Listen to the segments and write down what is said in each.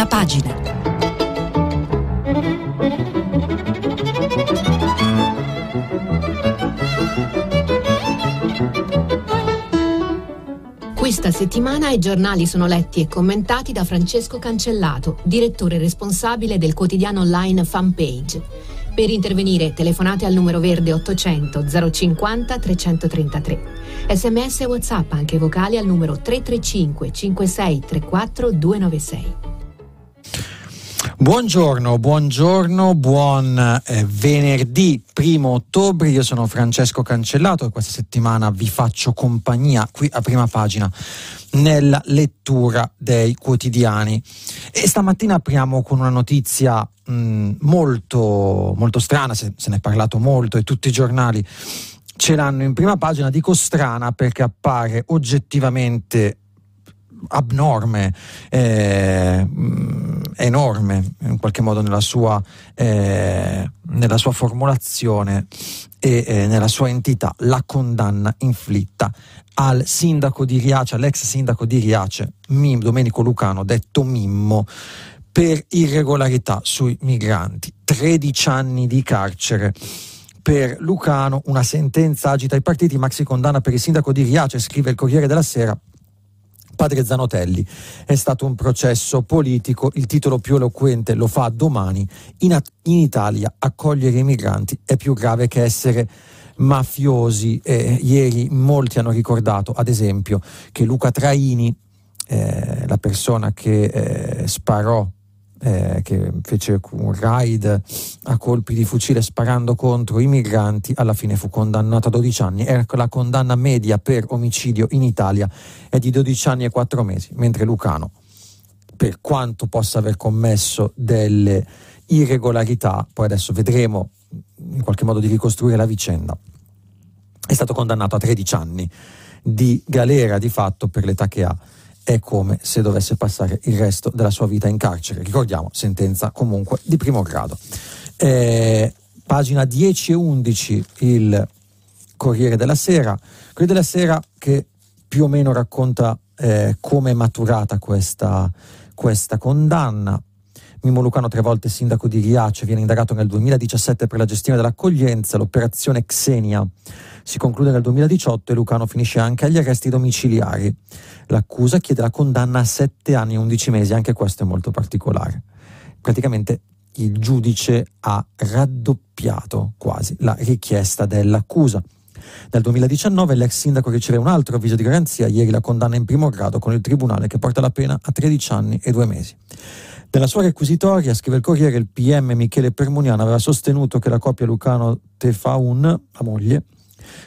prima pagina. Questa settimana i giornali sono letti e commentati da Francesco Cancellato, direttore responsabile del quotidiano online Fanpage. Per intervenire telefonate al numero verde 800 050 333. Sms e WhatsApp anche vocali al numero 335 56 34 296. Buongiorno, buongiorno, buon eh, venerdì primo ottobre, io sono Francesco Cancellato e questa settimana vi faccio compagnia qui a prima pagina nella lettura dei quotidiani. E stamattina apriamo con una notizia mh, mm, molto, molto strana, se, se ne è parlato molto e tutti i giornali ce l'hanno in prima pagina, dico strana perché appare oggettivamente abnorme, eh, enorme in qualche modo nella sua, eh, nella sua formulazione e eh, nella sua entità, la condanna inflitta al sindaco di Riace, all'ex sindaco di Riace, Mim, Domenico Lucano, detto Mimmo, per irregolarità sui migranti. 13 anni di carcere per Lucano, una sentenza agita i partiti, maxi condanna per il sindaco di Riace, scrive il Corriere della Sera, Padre Zanotelli. È stato un processo politico, il titolo più eloquente lo fa domani. In, in Italia accogliere i migranti è più grave che essere mafiosi. Eh, ieri molti hanno ricordato, ad esempio, che Luca Traini, eh, la persona che eh, sparò eh, che fece un raid a colpi di fucile sparando contro i migranti, alla fine fu condannato a 12 anni. Ecco, la condanna media per omicidio in Italia è di 12 anni e 4 mesi, mentre Lucano, per quanto possa aver commesso delle irregolarità, poi adesso vedremo in qualche modo di ricostruire la vicenda, è stato condannato a 13 anni di galera di fatto per l'età che ha è come se dovesse passare il resto della sua vita in carcere. Ricordiamo, sentenza comunque di primo grado. Eh, pagina 10 e 11 il Corriere della Sera. Corriere della Sera che più o meno racconta eh, come è maturata questa, questa condanna. Mimo Lucano, tre volte sindaco di Riace, viene indagato nel 2017 per la gestione dell'accoglienza, l'operazione Xenia si conclude nel 2018 e Lucano finisce anche agli arresti domiciliari. L'accusa chiede la condanna a 7 anni e 11 mesi, anche questo è molto particolare. Praticamente il giudice ha raddoppiato quasi la richiesta dell'accusa. Nel 2019 l'ex sindaco riceve un altro avviso di garanzia, ieri la condanna in primo grado con il tribunale che porta la pena a 13 anni e 2 mesi. Nella sua requisitoria, scrive il Corriere, il PM Michele Permuniano aveva sostenuto che la coppia Lucano Tefaun, la moglie,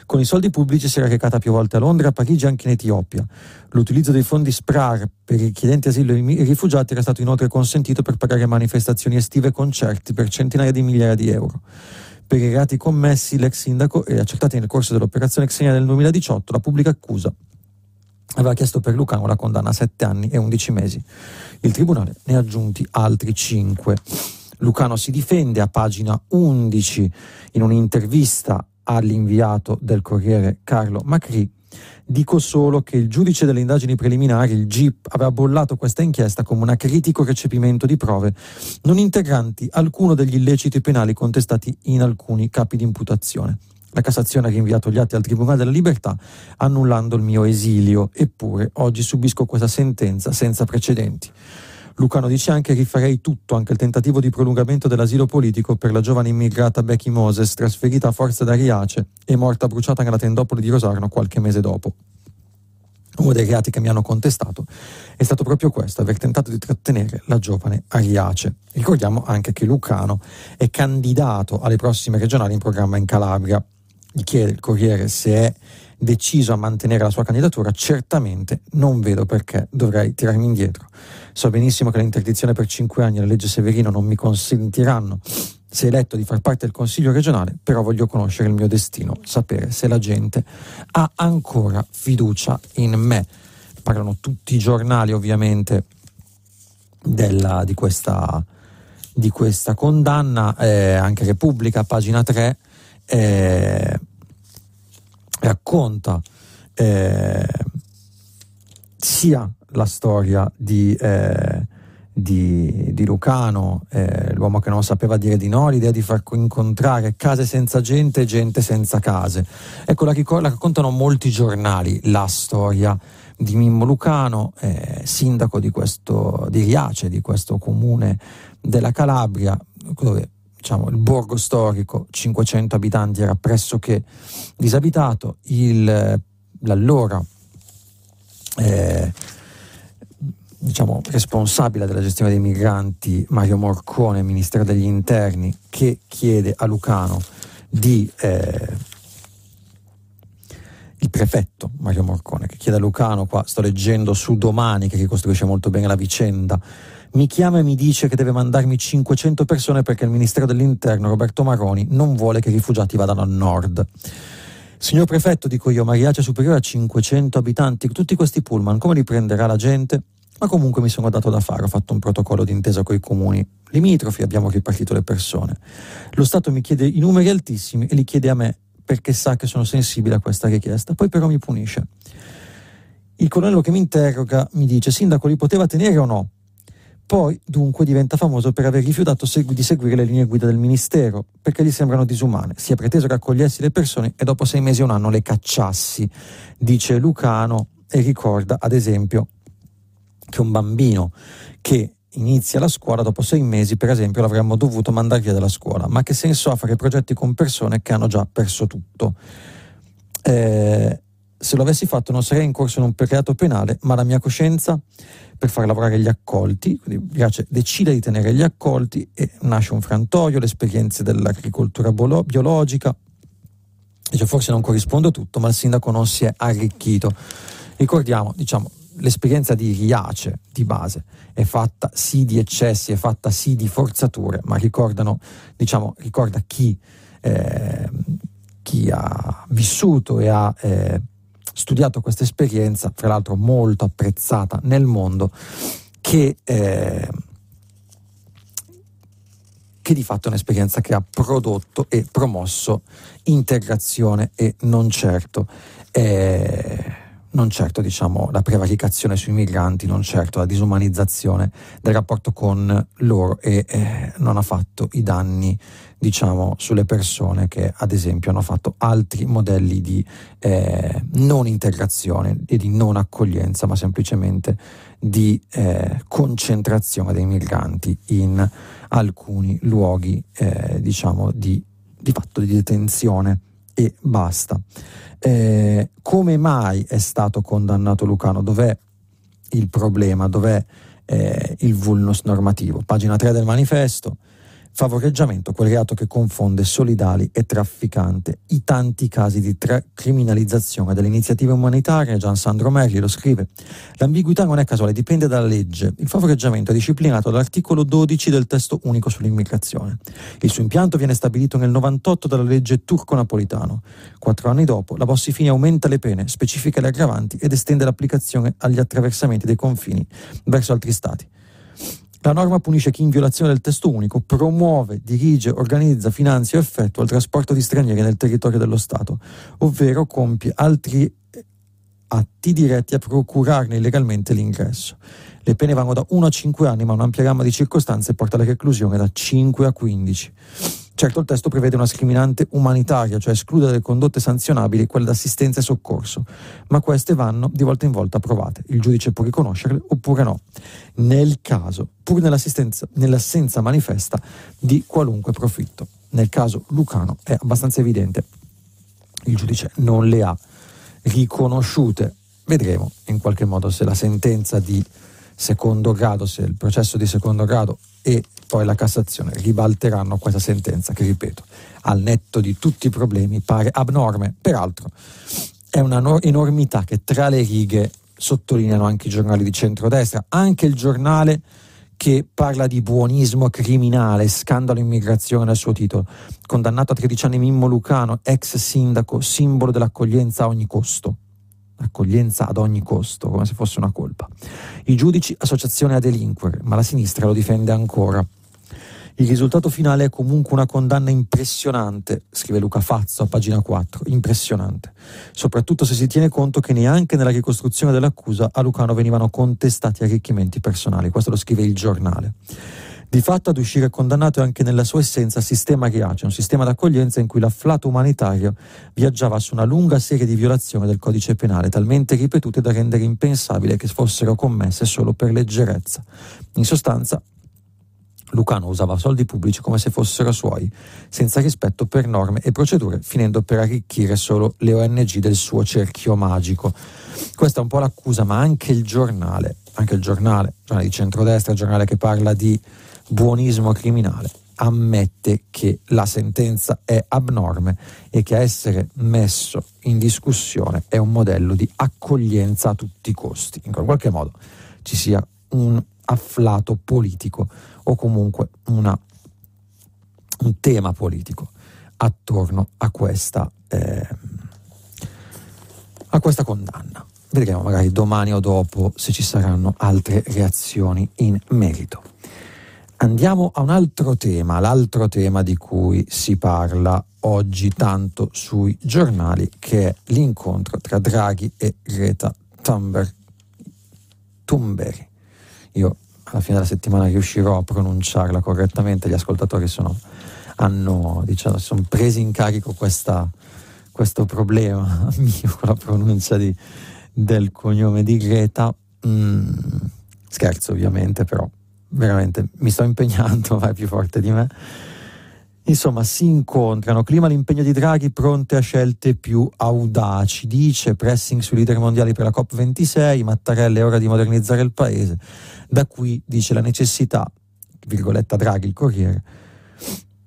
con i soldi pubblici si era recata più volte a Londra, a Parigi e anche in Etiopia. L'utilizzo dei fondi SPRAR per i richiedenti asilo e i rifugiati era stato inoltre consentito per pagare manifestazioni estive e concerti per centinaia di migliaia di euro. Per i reati commessi l'ex sindaco e accertati nel corso dell'operazione Xenia del 2018, la pubblica accusa aveva chiesto per Lucano la condanna a 7 anni e 11 mesi. Il tribunale ne ha aggiunti altri 5. Lucano si difende a pagina 11 in un'intervista all'inviato del Corriere Carlo Macri. Dico solo che il giudice delle indagini preliminari, il GIP, aveva bollato questa inchiesta come un acritico recepimento di prove non integranti alcuno degli illeciti penali contestati in alcuni capi di imputazione. La Cassazione ha rinviato gli atti al Tribunale della Libertà, annullando il mio esilio, eppure oggi subisco questa sentenza senza precedenti. Lucano dice anche che rifarei tutto, anche il tentativo di prolungamento dell'asilo politico per la giovane immigrata Becky Moses, trasferita a forza da Riace e morta bruciata nella tendopoli di Rosarno qualche mese dopo. Uno dei reati che mi hanno contestato è stato proprio questo, aver tentato di trattenere la giovane Ariace. Ricordiamo anche che Lucano è candidato alle prossime regionali in programma in Calabria. Gli chiede il Corriere se è deciso a mantenere la sua candidatura, certamente non vedo perché dovrei tirarmi indietro. So benissimo che l'interdizione per cinque anni e la legge Severino non mi consentiranno, se eletto, di far parte del Consiglio regionale, però voglio conoscere il mio destino, sapere se la gente ha ancora fiducia in me. Parlano tutti i giornali ovviamente della, di, questa, di, questa, condanna, eh, anche Repubblica, pagina 3, eh, racconta eh, sia la storia di, eh, di, di Lucano, eh, l'uomo che non sapeva dire di no, l'idea di far incontrare case senza gente e gente senza case. Ecco, la, ricor- la raccontano molti giornali, la storia di Mimmo Lucano, eh, sindaco di, questo, di Riace, di questo comune della Calabria, dove diciamo, il borgo storico, 500 abitanti, era pressoché disabitato, il, l'allora eh, diciamo, responsabile della gestione dei migranti, Mario Morcone, Ministero degli Interni, che chiede a Lucano di... Eh, il prefetto Mario Morcone che chiede a Lucano, qua sto leggendo su Domani che ricostruisce molto bene la vicenda, mi chiama e mi dice che deve mandarmi 500 persone perché il Ministero dell'Interno, Roberto Maroni, non vuole che i rifugiati vadano a nord. Signor prefetto, dico io, Mariace superiore a 500 abitanti, tutti questi pullman, come li prenderà la gente? Ma comunque mi sono dato da fare, ho fatto un protocollo d'intesa con i comuni limitrofi, abbiamo ripartito le persone. Lo Stato mi chiede i numeri altissimi e li chiede a me perché sa che sono sensibile a questa richiesta, poi però mi punisce. Il colonnello che mi interroga mi dice, Sindaco, li poteva tenere o no? Poi, dunque, diventa famoso per aver rifiutato segu- di seguire le linee guida del Ministero, perché gli sembrano disumane. Si è preteso che accogliessi le persone e dopo sei mesi o un anno le cacciassi, dice Lucano e ricorda, ad esempio, che un bambino che inizia la scuola dopo sei mesi, per esempio, l'avremmo dovuto mandare via dalla scuola. Ma che senso ha fare progetti con persone che hanno già perso tutto? Eh, se lo avessi fatto non sarei in corso in un reato penale, ma la mia coscienza per far lavorare gli accolti, quindi Piace decide di tenere gli accolti e nasce un frantoio, le esperienze dell'agricoltura biologica, dice forse non corrisponde a tutto, ma il sindaco non si è arricchito. Ricordiamo, diciamo, l'esperienza di Riace di base è fatta sì di eccessi, è fatta sì di forzature, ma diciamo, ricorda chi, eh, chi ha vissuto e ha eh, studiato questa esperienza, fra l'altro molto apprezzata nel mondo, che, eh, che di fatto è un'esperienza che ha prodotto e promosso integrazione e non certo, eh, non certo diciamo, la prevaricazione sui migranti, non certo la disumanizzazione del rapporto con loro e eh, non ha fatto i danni diciamo, sulle persone che ad esempio hanno fatto altri modelli di eh, non integrazione e di non accoglienza, ma semplicemente di eh, concentrazione dei migranti in alcuni luoghi eh, diciamo, di, di fatto di detenzione e basta. Eh, come mai è stato condannato Lucano? Dov'è il problema? Dov'è eh, il vulnus normativo? Pagina 3 del manifesto. Favoreggiamento, quel reato che confonde solidali e trafficante. I tanti casi di tra- criminalizzazione delle iniziative umanitarie, Gian Sandro Merli lo scrive. L'ambiguità non è casuale, dipende dalla legge. Il favoreggiamento è disciplinato dall'articolo 12 del testo unico sull'immigrazione. Il suo impianto viene stabilito nel 98 dalla legge turco-napolitano. Quattro anni dopo, la Bossi-Fini aumenta le pene, specifica le aggravanti ed estende l'applicazione agli attraversamenti dei confini verso altri stati. La norma punisce chi in violazione del testo unico promuove, dirige, organizza, finanzia o effettua il trasporto di stranieri nel territorio dello Stato, ovvero compie altri atti diretti a procurarne illegalmente l'ingresso. Le pene vanno da 1 a 5 anni, ma un'ampia gamma di circostanze porta alla reclusione da 5 a 15. Certo il testo prevede una scriminante umanitaria, cioè esclude dalle condotte sanzionabili quelle d'assistenza e soccorso, ma queste vanno di volta in volta approvate. Il giudice può riconoscerle oppure no, nel caso, pur nell'assenza manifesta di qualunque profitto. Nel caso Lucano è abbastanza evidente, il giudice non le ha riconosciute. Vedremo in qualche modo se la sentenza di secondo grado, se il processo di secondo grado e poi la Cassazione ribalteranno questa sentenza che, ripeto, al netto di tutti i problemi pare abnorme. Peraltro è una enormità che tra le righe sottolineano anche i giornali di centrodestra, anche il giornale che parla di buonismo criminale, scandalo immigrazione nel suo titolo. Condannato a 13 anni Mimmo Lucano, ex sindaco, simbolo dell'accoglienza a ogni costo accoglienza ad ogni costo, come se fosse una colpa. I giudici associazione a delinquere, ma la sinistra lo difende ancora. Il risultato finale è comunque una condanna impressionante, scrive Luca Fazzo a pagina 4, impressionante, soprattutto se si tiene conto che neanche nella ricostruzione dell'accusa a Lucano venivano contestati arricchimenti personali, questo lo scrive il giornale. Di fatto ad uscire condannato è anche nella sua essenza sistema Riace, un sistema d'accoglienza in cui l'afflato umanitario viaggiava su una lunga serie di violazioni del codice penale, talmente ripetute da rendere impensabile che fossero commesse solo per leggerezza. In sostanza, Lucano usava soldi pubblici come se fossero suoi, senza rispetto per norme e procedure, finendo per arricchire solo le ONG del suo cerchio magico. Questa è un po' l'accusa, ma anche il giornale, anche il giornale, giornale di centrodestra, il giornale che parla di buonismo criminale, ammette che la sentenza è abnorme e che essere messo in discussione è un modello di accoglienza a tutti i costi. In qualche modo ci sia un afflato politico o comunque una, un tema politico attorno a questa, eh, a questa condanna. Vedremo magari domani o dopo se ci saranno altre reazioni in merito. Andiamo a un altro tema, l'altro tema di cui si parla oggi tanto sui giornali, che è l'incontro tra Draghi e Greta Thunberg. Io alla fine della settimana riuscirò a pronunciarla correttamente, gli ascoltatori sono, hanno, diciamo, sono presi in carico questa, questo problema mio con la pronuncia di, del cognome di Greta. Mm, scherzo ovviamente, però veramente mi sto impegnando, vai più forte di me. Insomma, si incontrano, clima l'impegno di Draghi pronte a scelte più audaci, dice pressing sui leader mondiali per la COP26, Mattarella è ora di modernizzare il paese. Da qui dice la necessità, virgoletta Draghi, il Corriere,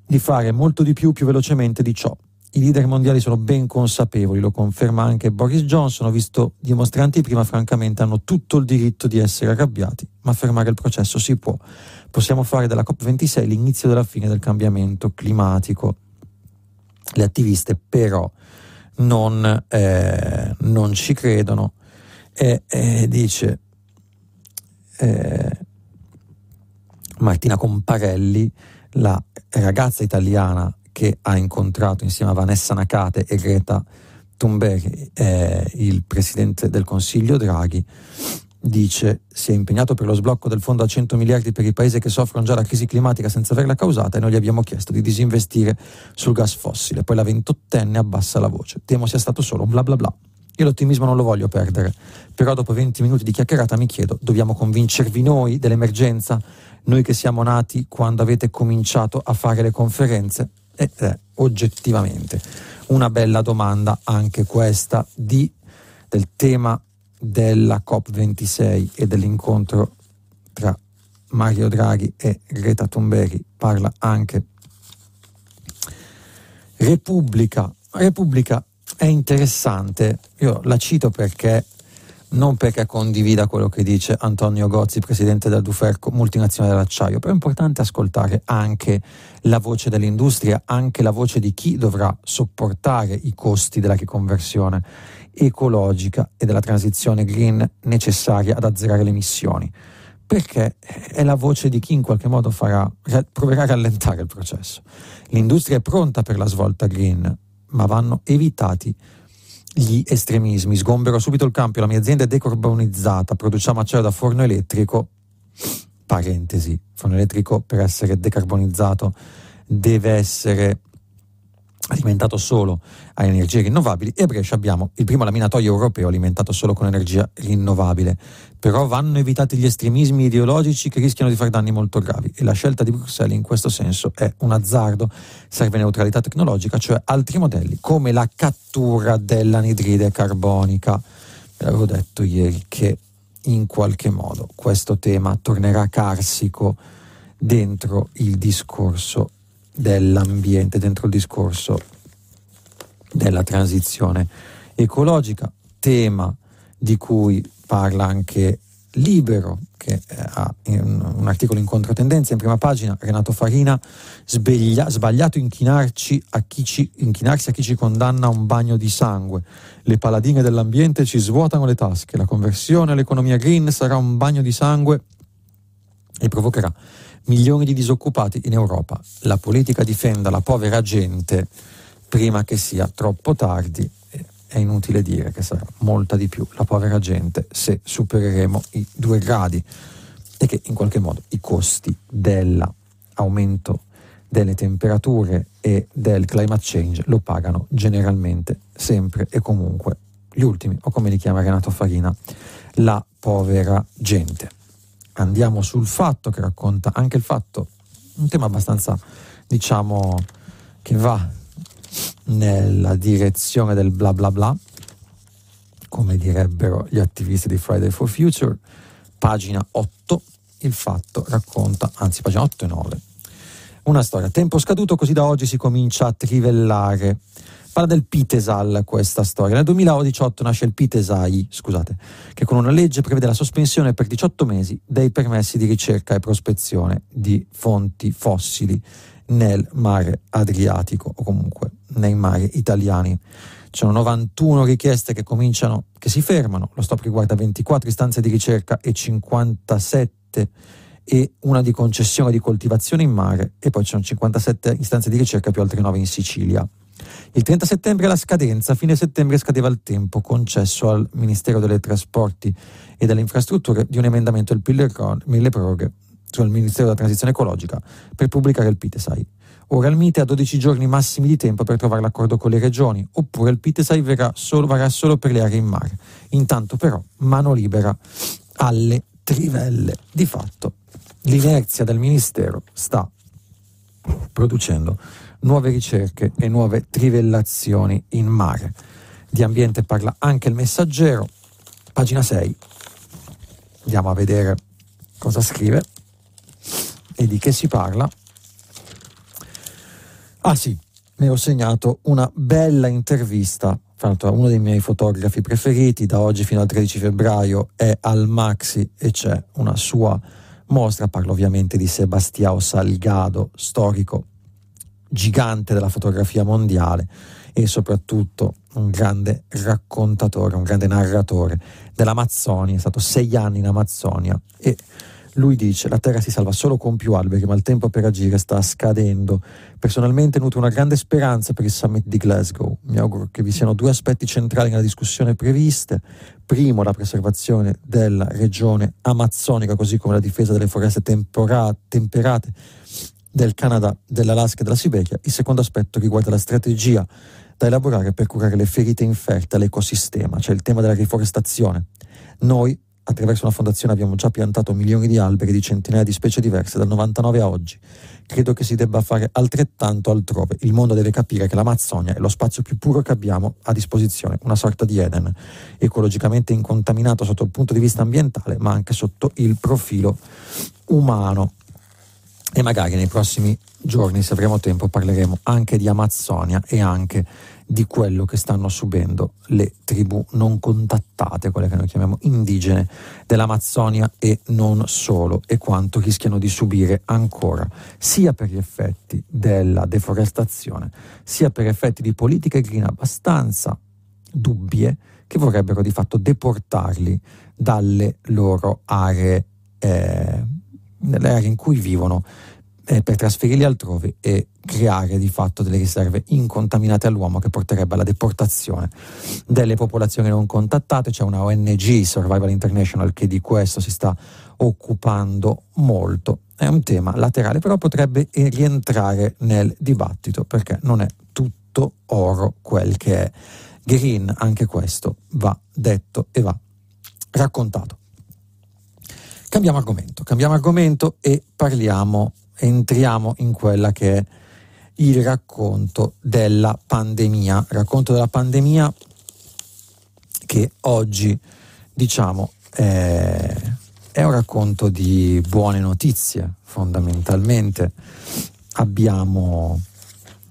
di fare molto di più più velocemente di ciò. I leader mondiali sono ben consapevoli, lo conferma anche Boris Johnson, ho visto dimostranti prima, francamente hanno tutto il diritto di essere arrabbiati, ma fermare il processo si può. Possiamo fare dalla COP26 l'inizio della fine del cambiamento climatico. Le attiviste però non, eh, non ci credono e, e dice eh, Martina Comparelli, la ragazza italiana che ha incontrato insieme a Vanessa Nakate e Greta Thunberg eh, il presidente del Consiglio Draghi, dice si è impegnato per lo sblocco del fondo a 100 miliardi per i paesi che soffrono già la crisi climatica senza averla causata e noi gli abbiamo chiesto di disinvestire sul gas fossile. Poi la ventottenne abbassa la voce. Temo sia stato solo un bla bla bla. Io l'ottimismo non lo voglio perdere, però dopo 20 minuti di chiacchierata mi chiedo, dobbiamo convincervi noi dell'emergenza? Noi che siamo nati quando avete cominciato a fare le conferenze? Ed è oggettivamente una bella domanda anche questa di, del tema della COP26 e dell'incontro tra Mario Draghi e Greta Thunberg. Parla anche Repubblica. Repubblica è interessante, io la cito perché non perché condivida quello che dice Antonio Gozzi, presidente del Duferco, multinazionale dell'acciaio, però è importante ascoltare anche la voce dell'industria, anche la voce di chi dovrà sopportare i costi della riconversione ecologica e della transizione green necessaria ad azzerare le emissioni, perché è la voce di chi in qualche modo farà, proverà a rallentare il processo. L'industria è pronta per la svolta green, ma vanno evitati gli estremismi. Sgombero subito il campo, la mia azienda è decarbonizzata, produciamo acciaio da forno elettrico. Parentesi, forno elettrico per essere decarbonizzato deve essere alimentato solo a energie rinnovabili e a Brescia abbiamo il primo laminatoio europeo alimentato solo con energia rinnovabile. Però vanno evitati gli estremismi ideologici che rischiano di fare danni molto gravi e la scelta di Bruxelles in questo senso è un azzardo. Serve neutralità tecnologica, cioè altri modelli come la cattura dell'anidride carbonica. Ve l'avevo detto ieri che in qualche modo questo tema tornerà carsico dentro il discorso dell'ambiente, dentro il discorso della transizione ecologica, tema di cui parla anche Libero, che eh, ha un, articolo in controtendenza in prima pagina, Renato Farina, sbeglia, sbagliato inchinarci a ci, inchinarsi a chi ci condanna a un bagno di sangue. Le paladine dell'ambiente ci svuotano le tasche, la conversione all'economia green sarà un bagno di sangue e provocherà milioni di disoccupati in Europa. La politica difenda la povera gente prima che sia troppo tardi. È inutile dire che sarà molta di più la povera gente se supereremo i due gradi e che in qualche modo i costi dell'aumento delle temperature e del climate change lo pagano generalmente sempre e comunque gli ultimi, o come li chiama Renato Farina, la povera gente. Andiamo sul fatto che racconta anche il fatto, un tema abbastanza, diciamo, che va nella direzione del bla bla bla, come direbbero gli attivisti di Friday for Future, pagina 8, il fatto racconta, anzi pagina 8 e 9, una storia. Tempo scaduto, così da oggi si comincia a trivellare. Parla del Pitesal questa storia. Nel 2018 nasce il Pitesai, scusate, che con una legge prevede la sospensione per 18 mesi dei permessi di ricerca e prospezione di fonti fossili nel mare Adriatico o comunque nei mari italiani. Ci sono 91 richieste che cominciano, che si fermano, lo stop riguarda 24 istanze di ricerca e 57 e una di concessione di coltivazione in mare e poi ci sono 57 istanze di ricerca più altre 9 in Sicilia. Il 30 settembre la scadenza, a fine settembre scadeva il tempo concesso al Ministero delle Trasporti e delle Infrastrutture di un emendamento del mille proroghe sul Ministero della Transizione Ecologica per pubblicare il PITESAI. Ora il MITE ha 12 giorni massimi di tempo per trovare l'accordo con le regioni, oppure il PITESAI verrà solo, varrà solo per le aree in mare. Intanto però mano libera alle trivelle. Di fatto l'inerzia del Ministero sta producendo nuove ricerche e nuove trivellazioni in mare. Di ambiente parla anche il messaggero, pagina 6. Andiamo a vedere cosa scrive e di che si parla. Ah sì, mi ho segnato una bella intervista. Fra l'altro uno dei miei fotografi preferiti da oggi fino al 13 febbraio è al Maxi e c'è una sua mostra. Parlo ovviamente di Sebastião Salgado, storico gigante della fotografia mondiale e soprattutto un grande raccontatore, un grande narratore dell'Amazzonia, è stato sei anni in Amazzonia e lui dice la terra si salva solo con più alberi, ma il tempo per agire sta scadendo. Personalmente nutro una grande speranza per il summit di Glasgow. Mi auguro che vi siano due aspetti centrali nella discussione previste. Primo, la preservazione della regione amazzonica, così come la difesa delle foreste tempora- temperate del Canada, dell'Alaska e della Siberia. Il secondo aspetto riguarda la strategia da elaborare per curare le ferite inferte all'ecosistema, cioè il tema della riforestazione. Noi, attraverso una fondazione, abbiamo già piantato milioni di alberi di centinaia di specie diverse dal 99 a oggi. Credo che si debba fare altrettanto altrove. Il mondo deve capire che l'Amazzonia è lo spazio più puro che abbiamo a disposizione, una sorta di Eden, ecologicamente incontaminato sotto il punto di vista ambientale, ma anche sotto il profilo umano e magari nei prossimi giorni, se avremo tempo, parleremo anche di Amazzonia e anche di quello che stanno subendo le tribù non contattate, quelle che noi chiamiamo indigene dell'Amazzonia e non solo, e quanto rischiano di subire ancora, sia per gli effetti della deforestazione, sia per effetti di politiche green abbastanza dubbie che vorrebbero di fatto deportarli dalle loro aree. Eh, nelle aree in cui vivono eh, per trasferirli altrove e creare di fatto delle riserve incontaminate all'uomo che porterebbe alla deportazione delle popolazioni non contattate. C'è una ONG, Survival International, che di questo si sta occupando molto. È un tema laterale, però potrebbe rientrare nel dibattito perché non è tutto oro quel che è. Green, anche questo va detto e va raccontato. Cambiamo argomento, cambiamo argomento e parliamo, entriamo in quella che è il racconto della pandemia, racconto della pandemia che oggi diciamo è, è un racconto di buone notizie fondamentalmente. Abbiamo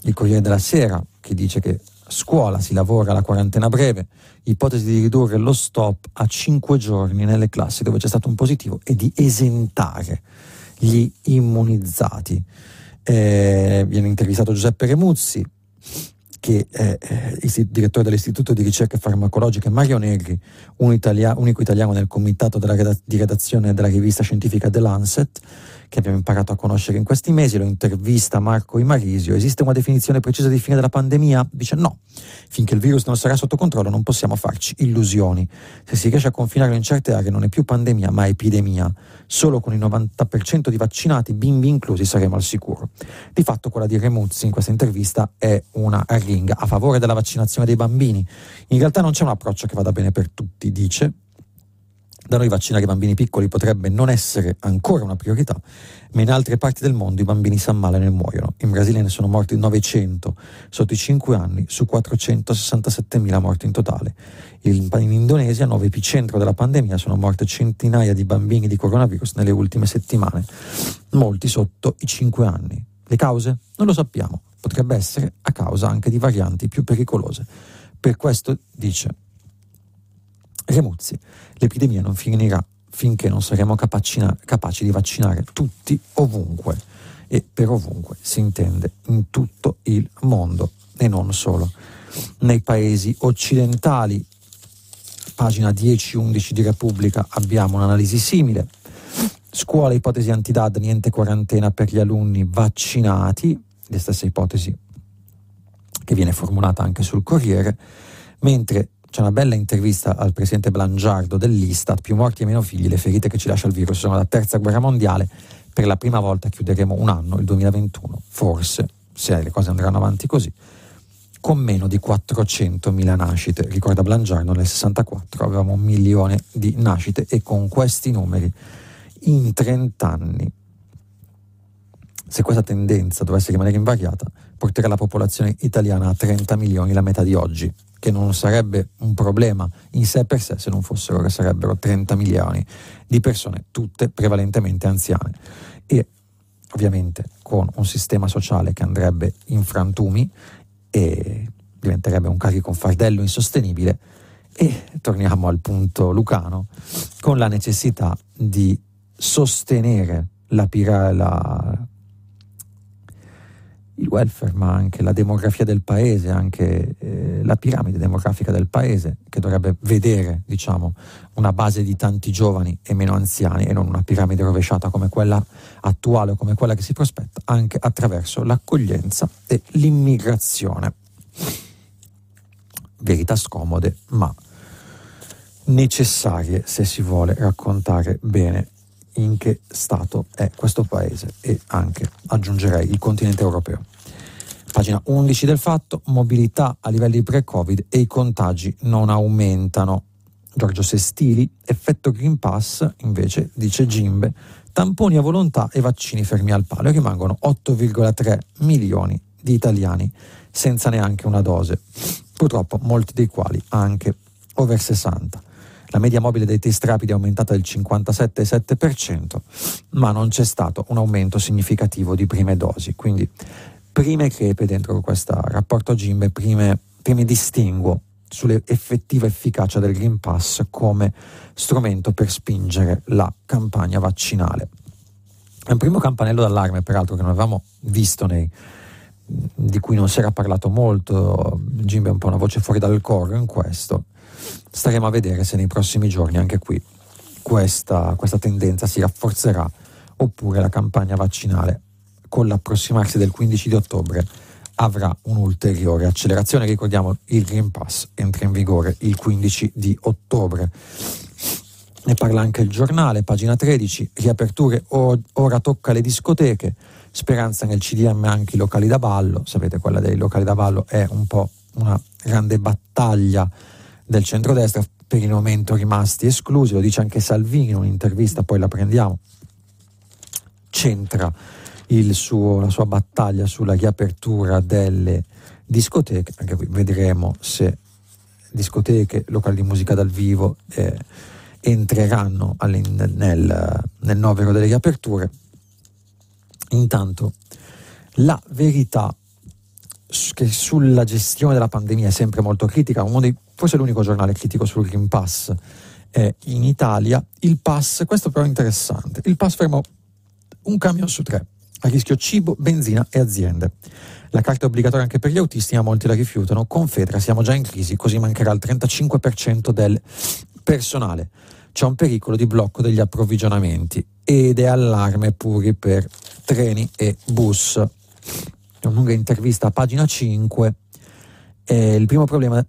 il Corriere della Sera che dice che scuola si lavora alla quarantena breve, ipotesi di ridurre lo stop a 5 giorni nelle classi dove c'è stato un positivo e di esentare gli immunizzati. Eh, viene intervistato Giuseppe Remuzzi, che è eh, direttore dell'Istituto di Ricerche Farmacologiche Mario Negri, un italia- unico italiano nel comitato reda- di redazione della rivista scientifica The Lancet, che abbiamo imparato a conoscere in questi mesi, lo intervista Marco Imarisio, esiste una definizione precisa di fine della pandemia? Dice no, finché il virus non sarà sotto controllo non possiamo farci illusioni, se si riesce a confinarlo in certe aree non è più pandemia ma epidemia, solo con il 90% di vaccinati, bimbi inclusi, saremo al sicuro. Di fatto quella di Remuzzi in questa intervista è una arringa a favore della vaccinazione dei bambini, in realtà non c'è un approccio che vada bene per tutti, dice, da noi vaccinare i bambini piccoli potrebbe non essere ancora una priorità, ma in altre parti del mondo i bambini si ammalano e muoiono. In Brasile ne sono morti 900 sotto i 5 anni su 467.000 morti in totale. In, Indonesia, nuovo epicentro della pandemia, sono morte centinaia di bambini di coronavirus nelle ultime settimane, molti sotto i 5 anni. Le cause? Non lo sappiamo, potrebbe essere a causa anche di varianti più pericolose. Per questo dice Remuzzi, l'epidemia non finirà finché non saremo capaci, capaci di vaccinare tutti ovunque e per ovunque si intende in tutto il mondo e non solo. Nei paesi occidentali, pagina 10-11 di Repubblica, abbiamo un'analisi simile. Scuola, ipotesi antidad, niente quarantena per gli alunni vaccinati, le stesse ipotesi che viene formulata anche sul Corriere, mentre c'è una bella intervista al presidente Blangiardo dell'Istat, più morti e meno figli, le ferite che ci lascia il virus. Sono la terza guerra mondiale, per la prima volta chiuderemo un anno, il 2021, forse, se le cose andranno avanti così, con meno di 400.000 nascite. Ricorda Blangiardo, nel 64 avevamo un milione di nascite e con questi numeri in 30 anni se questa tendenza dovesse rimanere invariata, porterà la popolazione italiana a 30 milioni, la metà di oggi, che non sarebbe un problema in sé per sé se non fossero che sarebbero 30 milioni di persone, tutte prevalentemente anziane. E ovviamente con un sistema sociale che andrebbe in frantumi e diventerebbe un carico, un fardello insostenibile. E torniamo al punto lucano, con la necessità di sostenere la, pira- la il welfare, ma anche la demografia del paese, anche eh, la piramide demografica del paese, che dovrebbe vedere diciamo, una base di tanti giovani e meno anziani e non una piramide rovesciata come quella attuale o come quella che si prospetta, anche attraverso l'accoglienza e l'immigrazione. Verità scomode, ma necessarie se si vuole raccontare bene in che stato è questo paese e anche, aggiungerei, il continente europeo. Pagina 11 del fatto, mobilità a livelli pre-Covid e i contagi non aumentano. Giorgio Sestili, effetto Green Pass, invece, dice Gimbe, tamponi a volontà e vaccini fermi al palo rimangono 8,3 milioni di italiani senza neanche una dose, purtroppo molti dei quali anche over 60. La media mobile dei test rapidi è aumentata del 57,7%, ma non c'è stato un aumento significativo di prime dosi. Quindi prime crepe dentro questo rapporto GIMBE, prime, primi distinguo sull'effettiva efficacia del Green Pass come strumento per spingere la campagna vaccinale. È un primo campanello d'allarme, peraltro, che non avevamo visto nei, di cui non si era parlato molto, Jimbe è un po' una voce fuori dal coro in questo, staremo a vedere se nei prossimi giorni anche qui questa, questa tendenza si rafforzerà oppure la campagna vaccinale con l'approssimarsi del 15 di ottobre avrà un'ulteriore accelerazione. Ricordiamo il Green Pass entra in vigore il 15 di ottobre. Ne parla anche il giornale, pagina 13, riaperture, ora tocca le discoteche, speranza nel CDM anche i locali da ballo, sapete quella dei locali da ballo è un po' una grande battaglia del centrodestra, per il momento rimasti esclusi, lo dice anche Salvini in un'intervista, poi la prendiamo, centra suo, la sua battaglia sulla riapertura delle discoteche, anche qui vedremo se discoteche, locali di musica dal vivo eh, entreranno nel, nel novero delle riaperture. Intanto la verità che sulla gestione della pandemia è sempre molto critica, uno dei, forse l'unico giornale critico sul Green Pass è in Italia, il pass, questo però è interessante, il pass fermò un camion su tre, a rischio cibo, benzina e aziende. La carta è obbligatoria anche per gli autisti, ma molti la rifiutano. Confedra, siamo già in crisi, così mancherà il 35% del personale. c'è un pericolo di blocco degli approvvigionamenti ed è allarme puri per treni e bus. Una lunga intervista a pagina 5. Eh, il primo problema.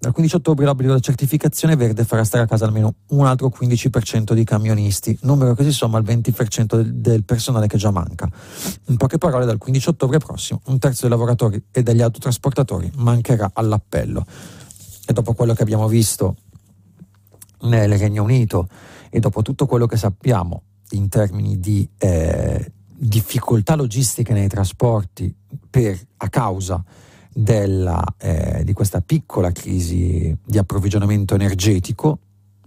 Dal 15 ottobre l'obbligo della certificazione verde farà stare a casa almeno un altro 15% di camionisti, numero che si somma al 20% del, del personale che già manca. In poche parole, dal 15 ottobre prossimo un terzo dei lavoratori e degli autotrasportatori mancherà all'appello. E dopo quello che abbiamo visto nel Regno Unito e dopo tutto quello che sappiamo in termini di eh, difficoltà logistiche nei trasporti per, a causa della, eh, di questa piccola crisi di approvvigionamento energetico,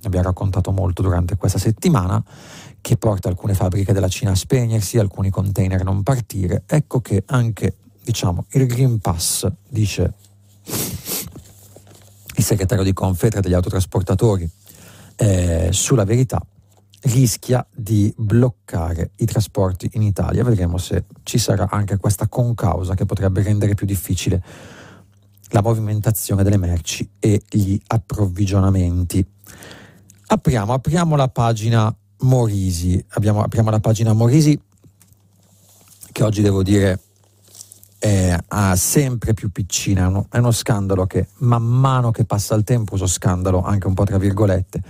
abbiamo raccontato molto durante questa settimana, che porta alcune fabbriche della Cina a spegnersi, alcuni container a non partire, ecco che anche diciamo, il Green Pass, dice il segretario di Confedra degli autotrasportatori, eh, sulla verità rischia di bloccare i trasporti in Italia. Vedremo se ci sarà anche questa concausa che potrebbe rendere più difficile la movimentazione delle merci e gli approvvigionamenti. Apriamo, apriamo la pagina Morisi. Abbiamo, apriamo la pagina Morisi che oggi devo dire è sempre più piccina. È uno, è uno scandalo che man mano che passa il tempo, uso scandalo anche un po' tra virgolette,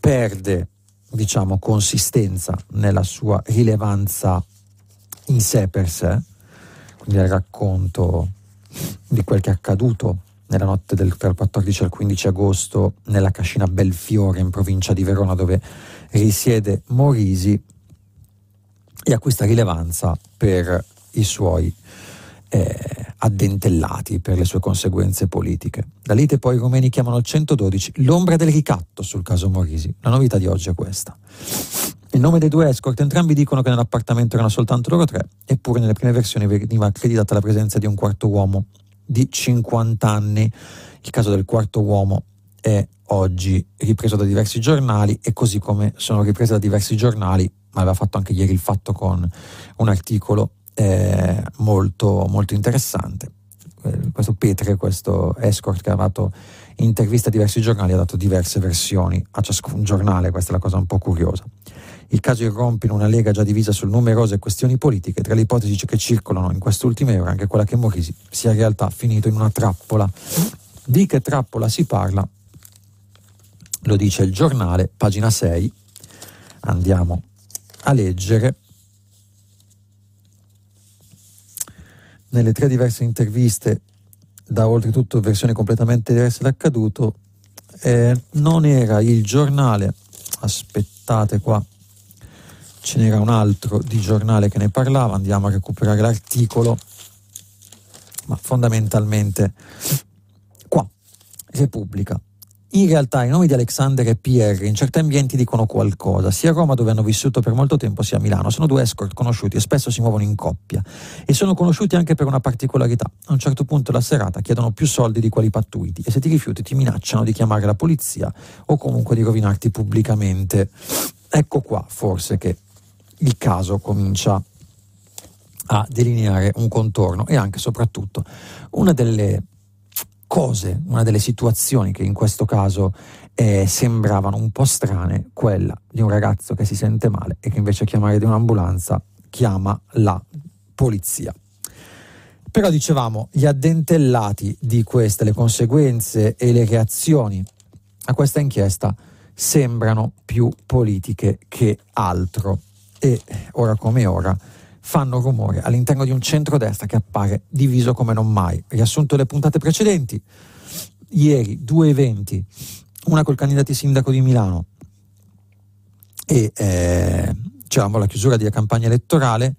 perde diciamo, consistenza nella sua rilevanza in sé per sé, quindi il racconto di quel che è accaduto nella notte del 14 al 15 agosto nella cascina Belfiore in provincia di Verona dove risiede Morisi e acquista rilevanza per i suoi eh, addentellati per le sue conseguenze politiche. Da lite poi i rumeni chiamano il 112 l'ombra del ricatto sul caso Morisi. La novità di oggi è questa. Il nome dei due escort, entrambi dicono che nell'appartamento erano soltanto loro tre, eppure nelle prime versioni veniva accreditata la presenza di un quarto uomo di 50 anni. Il caso del quarto uomo è oggi ripreso da diversi giornali e così come sono riprese da diversi giornali, ma aveva fatto anche ieri il fatto con un articolo eh, molto, molto interessante. Eh, questo Petre, questo escort che ha dato interviste a diversi giornali, ha dato diverse versioni a ciascun giornale, questa è la cosa un po' curiosa. Il caso irrompe in una lega già divisa su numerose questioni politiche, tra le ipotesi che circolano in queste ultime ore anche quella che Morisi sia in realtà finito in una trappola. Di che trappola si parla? Lo dice il giornale, pagina 6. Andiamo a leggere. Nelle tre diverse interviste, da oltretutto versioni completamente diverse dell'accaduto, eh, non era il giornale, aspettate qua, ce n'era un altro di giornale che ne parlava, andiamo a recuperare l'articolo, ma fondamentalmente qua, Repubblica, in realtà i nomi di Alexander e Pierre in certi ambienti dicono qualcosa, sia a Roma dove hanno vissuto per molto tempo sia a Milano. Sono due escort conosciuti e spesso si muovono in coppia e sono conosciuti anche per una particolarità. A un certo punto della serata chiedono più soldi di quelli pattuiti e se ti rifiuti ti minacciano di chiamare la polizia o comunque di rovinarti pubblicamente. Ecco qua forse che il caso comincia a delineare un contorno e anche e soprattutto una delle cose, una delle situazioni che in questo caso eh, sembravano un po' strane, quella di un ragazzo che si sente male e che invece a chiamare di un'ambulanza chiama la polizia. Però dicevamo, gli addentellati di queste, le conseguenze e le reazioni a questa inchiesta sembrano più politiche che altro e ora come ora fanno rumore all'interno di un centrodestra che appare diviso come non mai. Riassunto le puntate precedenti, ieri due eventi, una col candidato sindaco di Milano e eh, c'eravamo la chiusura della campagna elettorale,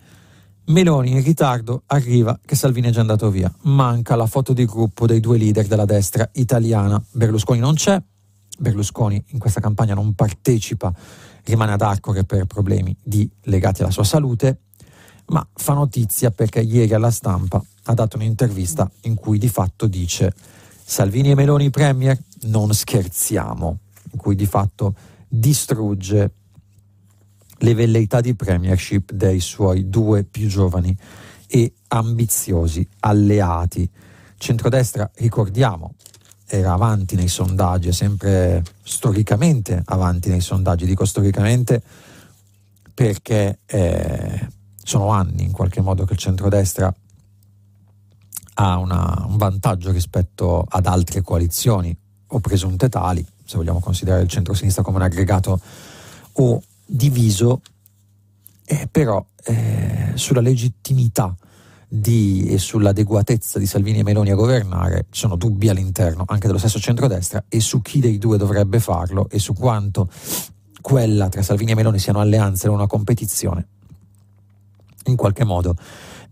Meloni in ritardo, arriva che Salvini è già andato via, manca la foto di gruppo dei due leader della destra italiana, Berlusconi non c'è, Berlusconi in questa campagna non partecipa, rimane ad Arcore per problemi di, legati alla sua salute ma fa notizia perché ieri alla stampa ha dato un'intervista in cui di fatto dice Salvini e Meloni Premier non scherziamo, in cui di fatto distrugge le velleità di premiership dei suoi due più giovani e ambiziosi alleati. Centrodestra, ricordiamo, era avanti nei sondaggi, sempre storicamente avanti nei sondaggi, dico storicamente perché eh, sono anni in qualche modo che il centrodestra ha una, un vantaggio rispetto ad altre coalizioni o presunte tali, se vogliamo considerare il centro-sinistra come un aggregato o diviso, eh, però eh, sulla legittimità di, e sull'adeguatezza di Salvini e Meloni a governare ci sono dubbi all'interno anche dello stesso centrodestra e su chi dei due dovrebbe farlo e su quanto quella tra Salvini e Meloni siano alleanze o una competizione in qualche modo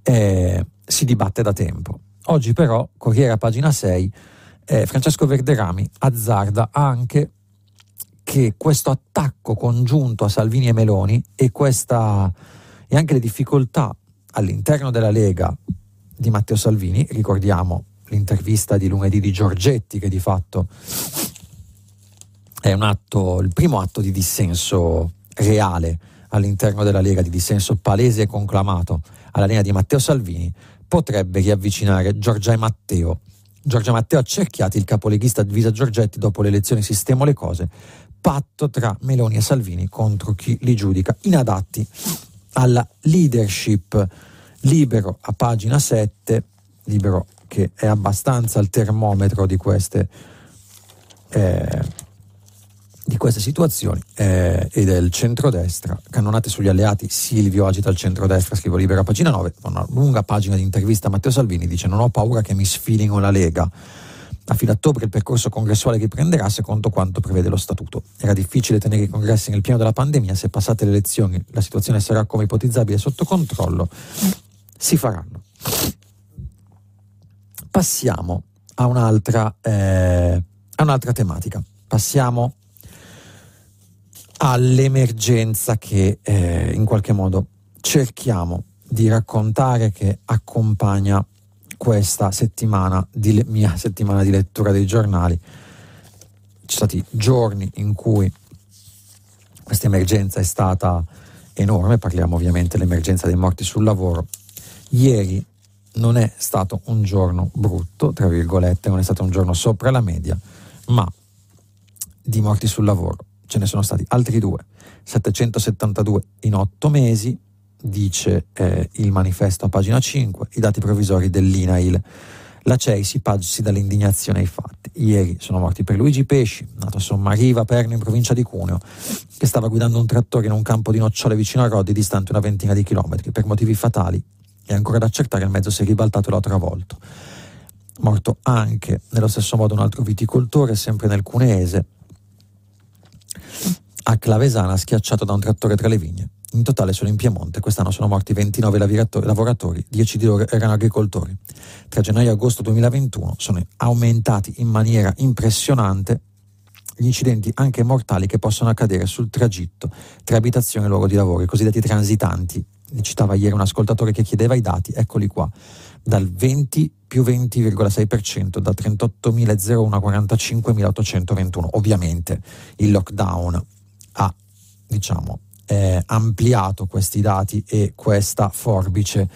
eh, si dibatte da tempo. Oggi però, Corriere a pagina 6, eh, Francesco Verderami azzarda anche che questo attacco congiunto a Salvini e Meloni e, questa, e anche le difficoltà all'interno della Lega di Matteo Salvini, ricordiamo l'intervista di lunedì di Giorgetti che di fatto è un atto, il primo atto di dissenso reale all'interno della Lega, di dissenso palese e conclamato alla linea di Matteo Salvini, potrebbe riavvicinare Giorgia e Matteo. Giorgia Matteo ha cerchiato il capoleghista Visa Giorgetti dopo le elezioni Sistemo le cose, patto tra Meloni e Salvini contro chi li giudica inadatti alla leadership. Libero a pagina 7, libero che è abbastanza il termometro di queste, eh, di queste situazioni eh, e del centrodestra. Cannonate sugli alleati, Silvio agita il centrodestra, scrivo libero a pagina 9, una lunga pagina di intervista a Matteo Salvini, dice non ho paura che mi sfilino la Lega a fine ottobre il percorso congressuale riprenderà secondo quanto prevede lo statuto. Era difficile tenere i congressi nel pieno della pandemia, se passate le elezioni la situazione sarà come ipotizzabile sotto controllo, si faranno. Passiamo a un'altra, eh, a un'altra tematica, passiamo all'emergenza che eh, in qualche modo cerchiamo di raccontare che accompagna questa settimana di, mia settimana di lettura dei giornali. Ci sono stati giorni in cui questa emergenza è stata enorme, parliamo ovviamente dell'emergenza dei morti sul lavoro. Ieri non è stato un giorno brutto, tra virgolette, non è stato un giorno sopra la media, ma di morti sul lavoro ce ne sono stati altri due, 772 in otto mesi, dice eh, il manifesto a pagina 5, i dati provvisori dell'INAIL. La CEI si pagsi dall'indignazione ai fatti. Ieri sono morti per Luigi Pesci, nato a Sommariva, Perno, in provincia di Cuneo, che stava guidando un trattore in un campo di nocciole vicino a Rodi, distante una ventina di chilometri. Per motivi fatali è ancora da accertare, il mezzo si è ribaltato e l'ha travolto. Morto anche nello stesso modo un altro viticoltore, sempre nel Cuneese, a Clavesana, schiacciato da un trattore tra le vigne. In totale solo in Piemonte quest'anno sono morti 29 lavoratori, 10 di loro erano agricoltori. Tra gennaio e agosto 2021 sono aumentati in maniera impressionante gli incidenti anche mortali che possono accadere sul tragitto tra abitazione e luogo di lavoro, i cosiddetti transitanti. Li citava ieri un ascoltatore che chiedeva i dati, eccoli qua, dal 20 più 20,6%, da 38.001 a 45.821. Ovviamente il lockdown ha, diciamo, eh, ampliato questi dati e questa forbice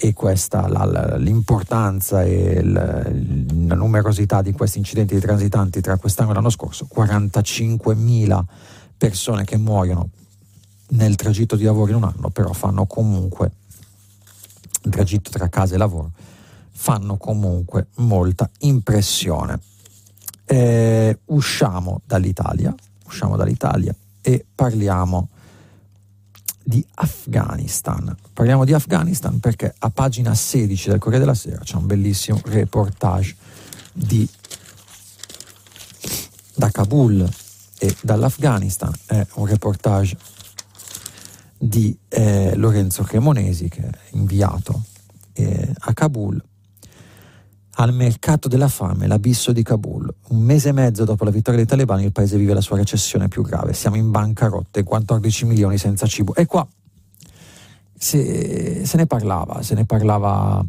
e questa la, l'importanza e la, la numerosità di questi incidenti di transitanti tra quest'anno e l'anno scorso, 45.000 persone che muoiono nel tragitto di lavoro in un anno, però fanno comunque il tragitto tra casa e lavoro, fanno comunque molta impressione. Eh, usciamo dall'Italia, usciamo dall'Italia e parliamo di Afghanistan. Parliamo di Afghanistan perché a pagina 16 del Corriere della Sera c'è un bellissimo reportage di, da Kabul e dall'Afghanistan. È un reportage di eh, Lorenzo Cremonesi che è inviato eh, a Kabul al mercato della fame, l'abisso di Kabul. Un mese e mezzo dopo la vittoria dei talebani il paese vive la sua recessione più grave. Siamo in bancarotte, 14 milioni senza cibo. E qua se, se ne parlava, se ne parlava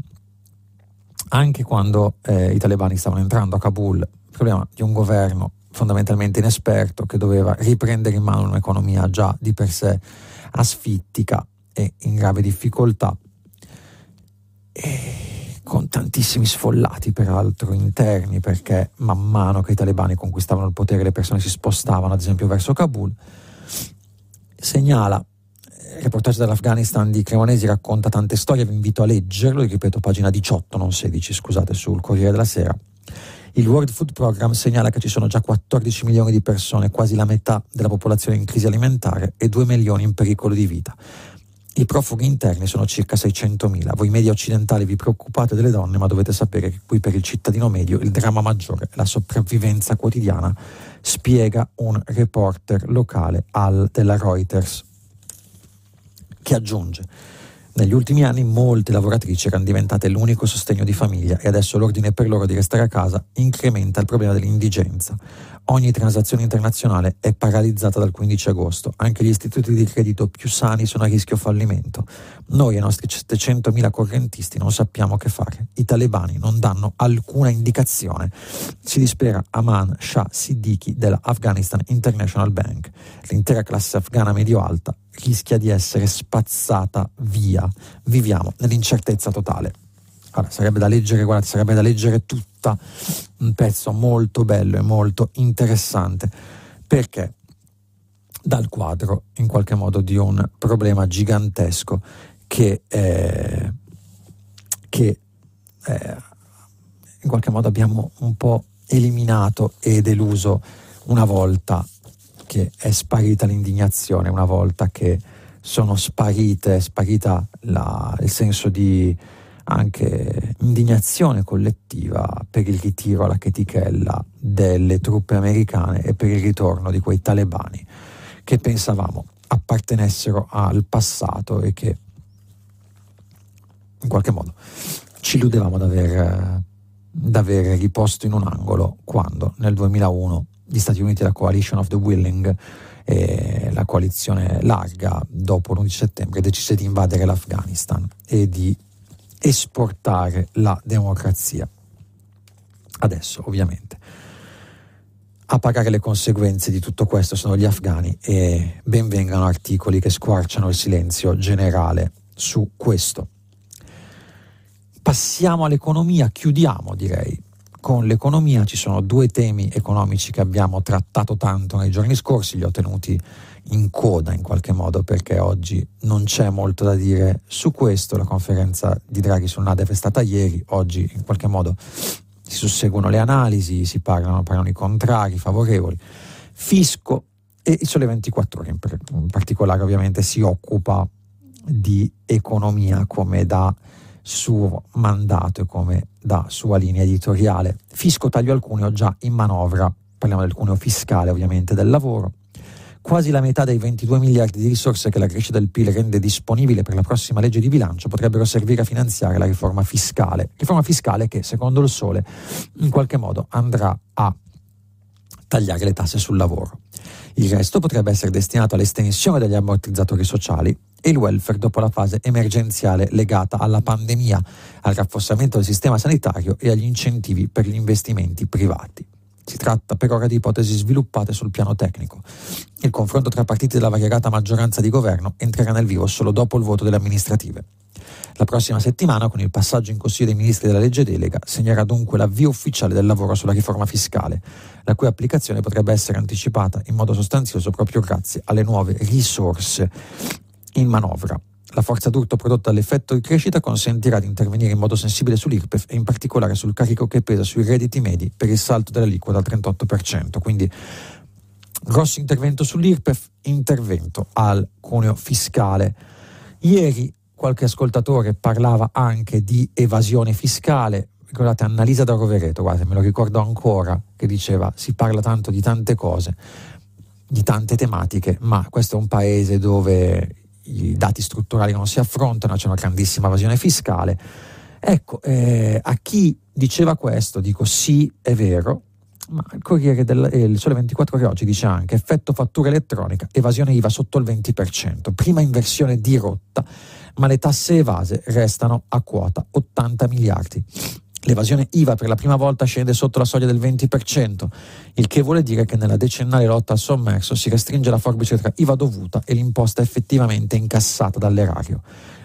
anche quando eh, i talebani stavano entrando a Kabul. Il problema di un governo fondamentalmente inesperto che doveva riprendere in mano un'economia già di per sé asfittica e in grave difficoltà. E con tantissimi sfollati peraltro interni perché man mano che i talebani conquistavano il potere le persone si spostavano ad esempio verso Kabul, segnala il reportage dall'Afghanistan di Cremonesi racconta tante storie, vi invito a leggerlo, ripeto pagina 18, non 16, scusate, sul Corriere della Sera. Il World Food Program segnala che ci sono già 14 milioni di persone, quasi la metà della popolazione in crisi alimentare e 2 milioni in pericolo di vita. I profughi interni sono circa 600.000. Voi media occidentali vi preoccupate delle donne, ma dovete sapere che qui per il cittadino medio il dramma maggiore è la sopravvivenza quotidiana, spiega un reporter locale al, della Reuters, che aggiunge negli ultimi anni molte lavoratrici erano diventate l'unico sostegno di famiglia e adesso l'ordine per loro di restare a casa incrementa il problema dell'indigenza. Ogni transazione internazionale è paralizzata dal 15 agosto, anche gli istituti di credito più sani sono a rischio fallimento. Noi e i nostri 700.000 correntisti non sappiamo che fare. I talebani non danno alcuna indicazione. Si dispera Aman Shah Siddiqui della Afghanistan International Bank. L'intera classe afghana medio-alta rischia di essere spazzata via. Viviamo nell'incertezza totale. Allora, sarebbe da leggere, guardate, sarebbe da leggere tutta. Un pezzo molto bello e molto interessante. Perché? Dal quadro in qualche modo di un problema gigantesco che, eh, che eh, in qualche modo abbiamo un po' eliminato ed eluso una volta che è sparita l'indignazione, una volta che sono sparite, è sparita la, il senso di anche indignazione collettiva per il ritiro alla chetichella delle truppe americane e per il ritorno di quei talebani che pensavamo appartenessero al passato e che in qualche modo ci illudevamo d'aver, riposto in un angolo quando nel 2001 gli Stati Uniti e la Coalition of the Willing eh, la coalizione larga dopo l'11 settembre decise di invadere l'Afghanistan e di esportare la democrazia. Adesso, ovviamente, a pagare le conseguenze di tutto questo sono gli afghani e ben vengano articoli che squarciano il silenzio generale su questo. Passiamo all'economia, chiudiamo direi. Con l'economia ci sono due temi economici che abbiamo trattato tanto nei giorni scorsi, li ho tenuti in coda in qualche modo perché oggi non c'è molto da dire su questo, la conferenza di Draghi sul NADEF è stata ieri, oggi in qualche modo si susseguono le analisi, si parlano, parlano i contrari, i favorevoli. Fisco e il Sole 24 ore in, particolare ovviamente si occupa di economia come da suo mandato e come da sua linea editoriale. Fisco taglio al cuneo già in manovra, parliamo del cuneo fiscale ovviamente del lavoro, Quasi la metà dei 22 miliardi di risorse che la crescita del PIL rende disponibile per la prossima legge di bilancio potrebbero servire a finanziare la riforma fiscale. Riforma fiscale che, secondo il Sole, in qualche modo andrà a tagliare le tasse sul lavoro. Il resto potrebbe essere destinato all'estensione degli ammortizzatori sociali e il welfare dopo la fase emergenziale legata alla pandemia, al rafforzamento del sistema sanitario e agli incentivi per gli investimenti privati. Si tratta per ora di ipotesi sviluppate sul piano tecnico. Il confronto tra partiti della variegata maggioranza di governo entrerà nel vivo solo dopo il voto delle amministrative. La prossima settimana, con il passaggio in Consiglio dei Ministri della legge delega, segnerà dunque l'avvio ufficiale del lavoro sulla riforma fiscale, la cui applicazione potrebbe essere anticipata in modo sostanzioso proprio grazie alle nuove risorse in manovra. La forza d'urto prodotta dall'effetto di crescita consentirà di intervenire in modo sensibile sull'IRPEF e in particolare sul carico che pesa sui redditi medi per il salto dell'aliquota al 38%. Quindi grosso intervento sull'IRPEF, intervento al cuneo fiscale. Ieri qualche ascoltatore parlava anche di evasione fiscale. Ricordate Annalisa da Rovereto, guarda, me lo ricordo ancora, che diceva si parla tanto di tante cose, di tante tematiche, ma questo è un paese dove i dati strutturali non si affrontano, c'è una grandissima evasione fiscale. Ecco, eh, a chi diceva questo dico sì, è vero, ma il Corriere del eh, il Sole 24 Ore oggi dice anche effetto fattura elettronica, evasione IVA sotto il 20%, prima inversione di rotta, ma le tasse evase restano a quota 80 miliardi. L'evasione IVA per la prima volta scende sotto la soglia del 20%, il che vuole dire che nella decennale lotta al sommerso si restringe la forbice tra IVA dovuta e l'imposta effettivamente incassata dall'erario.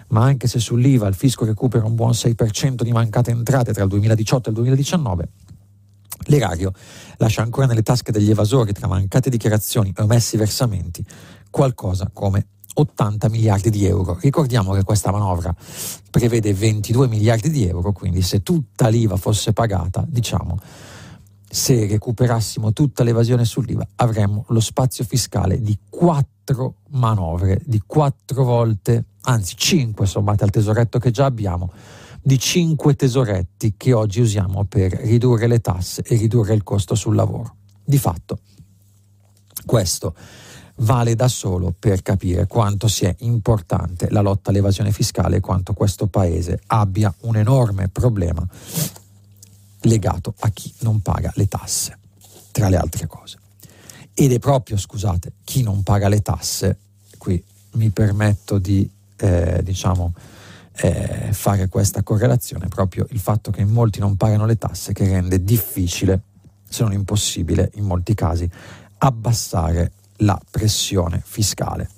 ma anche se sull'IVA il fisco recupera un buon 6% di mancate entrate tra il 2018 e il 2019, l'erario lascia ancora nelle tasche degli evasori tra mancate dichiarazioni e omessi versamenti qualcosa come 80 miliardi di euro. Ricordiamo che questa manovra prevede 22 miliardi di euro, quindi se tutta l'IVA fosse pagata, diciamo, se recuperassimo tutta l'evasione sull'IVA avremmo lo spazio fiscale di quattro manovre, di quattro volte, anzi cinque sommate al tesoretto che già abbiamo, di cinque tesoretti che oggi usiamo per ridurre le tasse e ridurre il costo sul lavoro. Di fatto, questo vale da solo per capire quanto sia importante la lotta all'evasione fiscale e quanto questo Paese abbia un enorme problema legato a chi non paga le tasse, tra le altre cose. Ed è proprio, scusate, chi non paga le tasse, qui mi permetto di, eh, diciamo, eh, fare questa correlazione, proprio il fatto che molti non pagano le tasse che rende difficile, se non impossibile in molti casi, abbassare la pressione fiscale.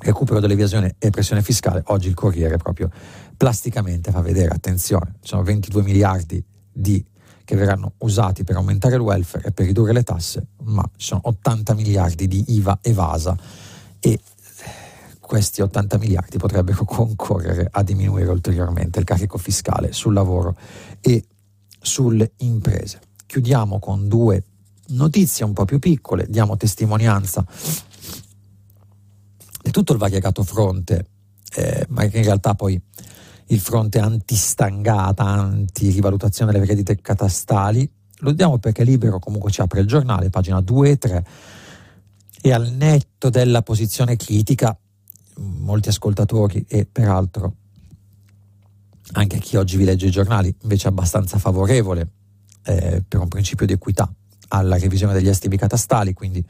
Recupero dell'evasione e pressione fiscale, oggi il Corriere proprio plasticamente fa vedere, attenzione, sono 22 miliardi di, che verranno usati per aumentare il welfare e per ridurre le tasse, ma ci sono 80 miliardi di IVA evasa e questi 80 miliardi potrebbero concorrere a diminuire ulteriormente il carico fiscale sul lavoro e sulle imprese. Chiudiamo con due notizie un po' più piccole, diamo testimonianza di tutto il variegato fronte, eh, ma che in realtà poi il fronte antistangata, anti-rivalutazione delle rendite catastali. Lo diamo perché Libero comunque ci apre il giornale, pagina 2 e 3, e al netto della posizione critica, molti ascoltatori e peraltro anche chi oggi vi legge i giornali invece abbastanza favorevole eh, per un principio di equità alla revisione degli estimi catastali, quindi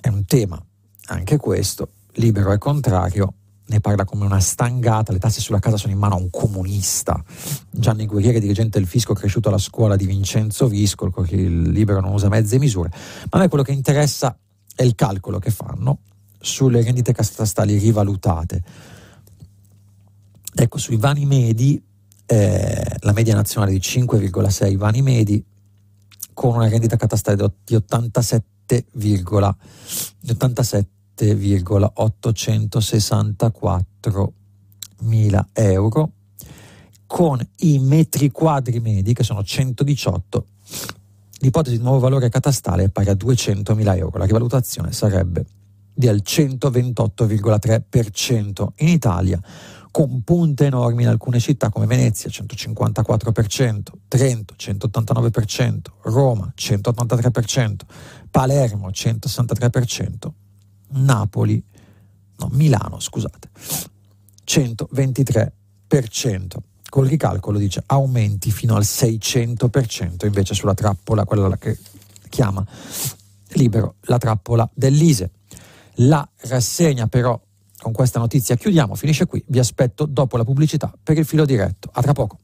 è un tema anche questo, libero è contrario, ne parla come una stangata, le tasse sulla casa sono in mano a un comunista. Gianni Guerrieri, dirigente del fisco, cresciuto alla scuola di Vincenzo Visco, il libero non usa mezze misure, ma a me quello che interessa è il calcolo che fanno sulle rendite catastali rivalutate. Ecco, sui vani medi, eh, la media nazionale di 5,6 vani medi, con una rendita catastale di 87, 87 7,864 mila euro con i metri quadri medi che sono 118 l'ipotesi di nuovo valore catastale è pari a 200 mila euro. La rivalutazione sarebbe del 128,3% in Italia con punte enormi in alcune città come Venezia 154%, Trento 189%, Roma 183%, Palermo 163%, Napoli, no, Milano, scusate, 123%. Col ricalcolo dice aumenti fino al 600% invece sulla trappola, quella che chiama libero la trappola dell'ISE. La rassegna però con questa notizia chiudiamo, finisce qui, vi aspetto dopo la pubblicità per il filo diretto. A tra poco.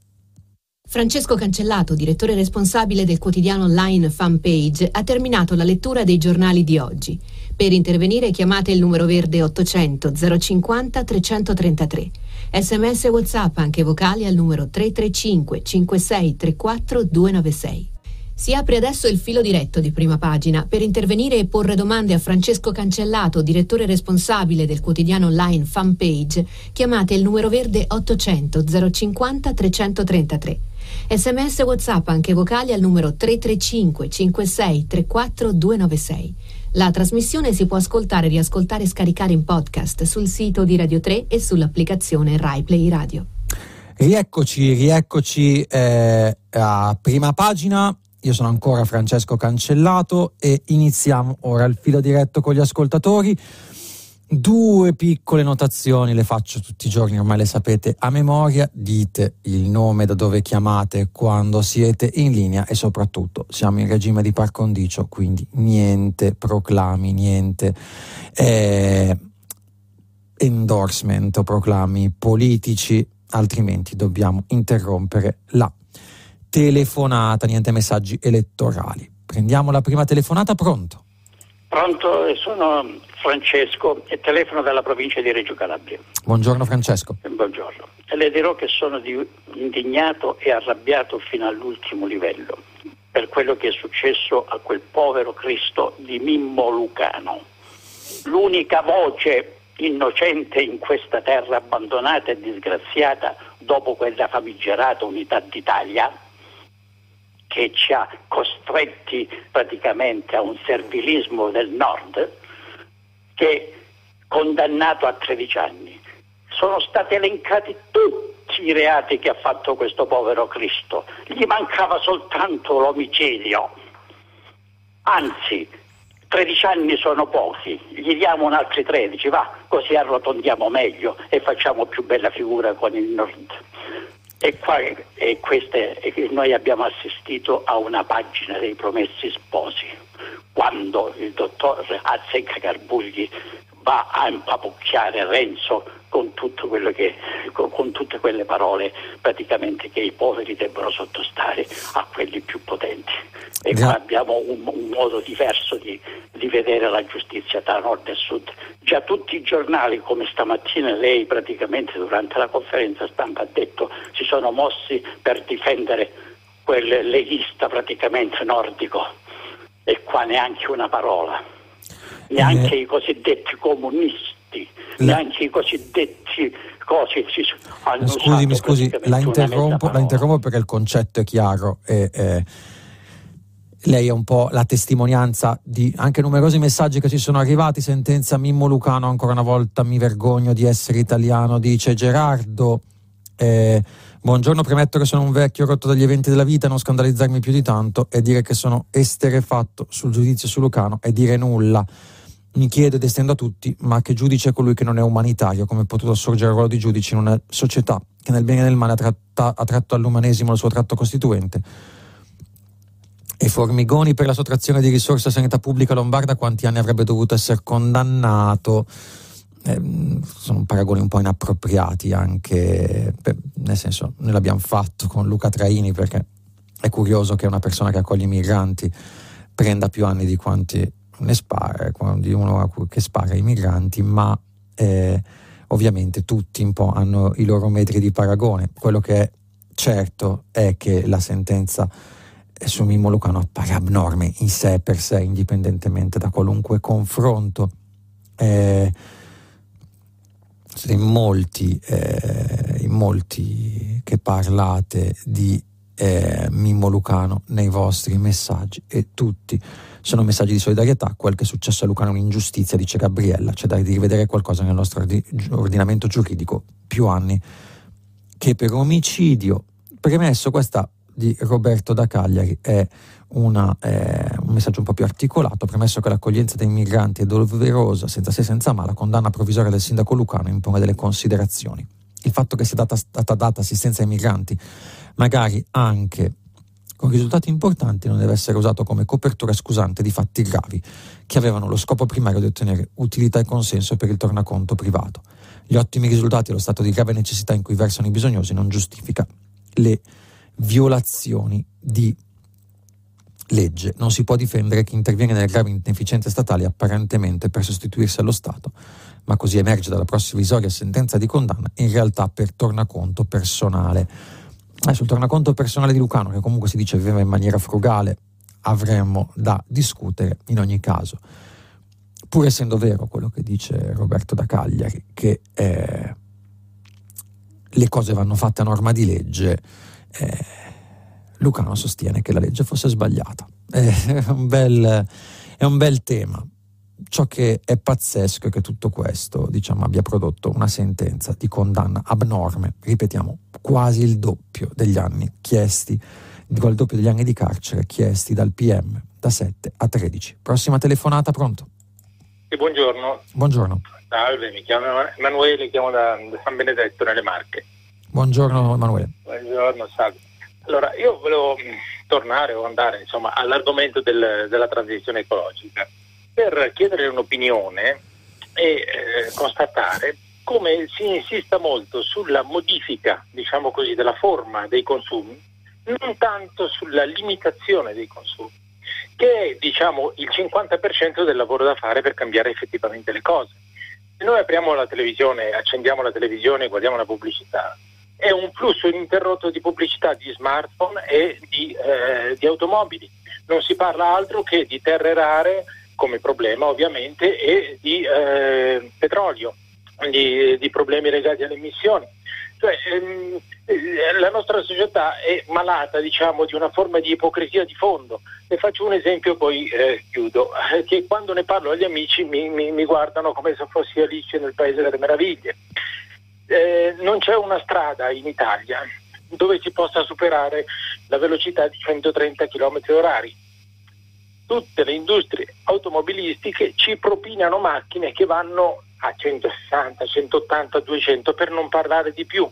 Francesco Cancellato, direttore responsabile del quotidiano online Fanpage, ha terminato la lettura dei giornali di oggi. Per intervenire chiamate il numero verde 800 050 333. Sms WhatsApp anche vocali al numero 335 5634 296. Si apre adesso il filo diretto di prima pagina. Per intervenire e porre domande a Francesco Cancellato, direttore responsabile del quotidiano online Fanpage, chiamate il numero verde 800 050 333. Sms WhatsApp anche vocali al numero 335 56 34 296. La trasmissione si può ascoltare, riascoltare e scaricare in podcast sul sito di Radio 3 e sull'applicazione RaiPlay Radio. Rieccoci, rieccoci eh, a prima pagina. Io sono ancora Francesco Cancellato e iniziamo ora il filo diretto con gli ascoltatori. Due piccole notazioni le faccio tutti i giorni, ormai le sapete a memoria. Dite il nome da dove chiamate quando siete in linea e soprattutto siamo in regime di par condicio, quindi niente proclami, niente eh, endorsement o proclami politici, altrimenti dobbiamo interrompere la telefonata, niente messaggi elettorali. Prendiamo la prima telefonata, pronto? Pronto, sono Francesco e telefono dalla provincia di Reggio Calabria. Buongiorno Francesco. Buongiorno. E le dirò che sono di, indignato e arrabbiato fino all'ultimo livello per quello che è successo a quel povero Cristo di Mimmo Lucano. L'unica voce innocente in questa terra abbandonata e disgraziata dopo quella famigerata unità d'Italia che ci ha costretti praticamente a un servilismo del nord, che è condannato a 13 anni. Sono stati elencati tutti i reati che ha fatto questo povero Cristo, gli mancava soltanto l'omicidio. Anzi, 13 anni sono pochi, gli diamo un altri 13, va, così arrotondiamo meglio e facciamo più bella figura con il nord. E, qua, e queste, noi abbiamo assistito a una pagina dei promessi sposi, quando il dottor Azzecca Carbugli va a impapucchiare Renzo con, che, con, tutte quelle parole praticamente che i poveri debbono sottostare a quelli più potenti. E qua abbiamo un, un modo diverso di, di, vedere la giustizia tra nord e sud. Già tutti i giornali, come stamattina lei praticamente durante la conferenza stampa ha detto, si sono mossi per difendere quel leghista praticamente nordico e qua neanche una parola, neanche eh. i cosiddetti comunisti, la... neanche i cosiddetti cose si hanno Scusi, mi scusi, la interrompo, la interrompo, perché il concetto è chiaro. E, eh, lei è un po' la testimonianza di anche numerosi messaggi che ci sono arrivati. Sentenza Mimmo Lucano, ancora una volta mi vergogno di essere italiano, dice Gerardo. Eh, buongiorno, premetto che sono un vecchio rotto dagli eventi della vita, non scandalizzarmi più di tanto e dire che sono esterefatto sul giudizio su Lucano e dire nulla. Mi chiedo ed estendo a tutti, ma che giudice è colui che non è umanitario? Come è potuto assorgere il ruolo di giudice in una società che nel bene e nel male ha, tratta, ha tratto all'umanesimo il suo tratto costituente? E Formigoni per la sottrazione di risorse a sanità pubblica lombarda quanti anni avrebbe dovuto essere condannato? Eh, sono paragoni un po' inappropriati anche, per, nel senso, noi l'abbiamo fatto con Luca Traini perché è curioso che una persona che accoglie i migranti prenda più anni di quanti ne spara, di uno che spara ai migranti, ma eh, ovviamente tutti un po' hanno i loro metri di paragone. Quello che è certo è che la sentenza su Mimmo Lucano appare abnorme in sé per sé, indipendentemente da qualunque confronto. Eh, in molti, eh, in molti che parlate di eh, Mimmo Lucano nei vostri messaggi e tutti sono messaggi di solidarietà. Quel che è successo a Lucano è un'ingiustizia, dice Gabriella, c'è da rivedere qualcosa nel nostro ordinamento giuridico, più anni che per omicidio. Premesso questa di Roberto da Cagliari è una, eh, un messaggio un po' più articolato, premesso che l'accoglienza dei migranti è doverosa, senza se senza ma, la condanna provvisoria del sindaco Lucano impone delle considerazioni. Il fatto che sia data, stata data assistenza ai migranti, magari anche con risultati importanti, non deve essere usato come copertura scusante di fatti gravi che avevano lo scopo primario di ottenere utilità e consenso per il tornaconto privato. Gli ottimi risultati e lo stato di grave necessità in cui versano i bisognosi non giustifica le violazioni di legge. Non si può difendere chi interviene nelle gravi inefficienze statali apparentemente per sostituirsi allo Stato, ma così emerge dalla provvisoria sentenza di condanna in realtà per tornaconto personale. Eh, sul tornaconto personale di Lucano, che comunque si dice viveva in maniera frugale, avremmo da discutere in ogni caso. Pur essendo vero quello che dice Roberto da Cagliari, che eh, le cose vanno fatte a norma di legge, eh, Lucano sostiene che la legge fosse sbagliata. È un bel, è un bel tema. Ciò che è pazzesco è che tutto questo diciamo, abbia prodotto una sentenza di condanna abnorme, ripetiamo, quasi il doppio degli anni chiesti, il doppio degli anni di carcere chiesti dal PM da 7 a 13. Prossima telefonata, pronto? Sì, buongiorno. Buongiorno. Salve, mi chiamo Emanuele, chiamo da San Benedetto nelle Marche. Buongiorno Emanuele. Buongiorno, salve. Allora, io volevo mm, tornare o andare insomma, all'argomento del, della transizione ecologica per chiedere un'opinione e eh, constatare come si insista molto sulla modifica, diciamo così, della forma dei consumi, non tanto sulla limitazione dei consumi. che è diciamo, il 50% del lavoro da fare per cambiare effettivamente le cose. Se noi apriamo la televisione, accendiamo la televisione e guardiamo la pubblicità, è un flusso ininterrotto di pubblicità di smartphone e di, eh, di automobili. Non si parla altro che di terre rare come problema ovviamente e di eh, petrolio, di, di, problemi legati alle emissioni. Cioè, ehm, eh, la nostra società è malata diciamo, di una forma di ipocrisia di fondo. Ne faccio un esempio, poi eh, chiudo, eh, che quando ne parlo agli amici mi, mi, mi, guardano come se fossi Alice nel Paese delle Meraviglie. Eh, non c'è una strada in Italia dove si possa superare la velocità di 130 km orari tutte le industrie automobilistiche ci propinano macchine che vanno a 160, 180, 200 per non parlare di più.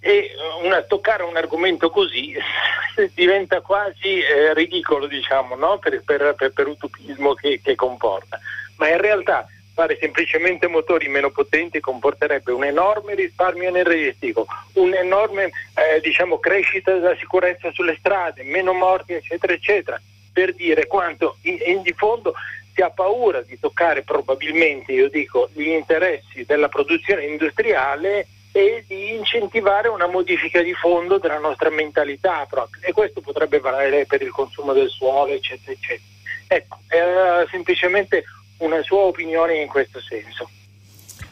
E eh, una, toccare un argomento così diventa quasi eh, ridicolo, diciamo, no? per, per, per, per, utopismo che, che comporta. Ma in realtà fare semplicemente motori meno potenti comporterebbe un enorme risparmio energetico, un'enorme eh, diciamo, crescita della sicurezza sulle strade, meno morti, eccetera, eccetera per dire quanto in, in di fondo si ha paura di toccare probabilmente, io dico, gli interessi della produzione industriale e di incentivare una modifica di fondo della nostra mentalità proprio. E questo potrebbe valere per il consumo del suolo, eccetera, eccetera. Ecco, era semplicemente una sua opinione in questo senso.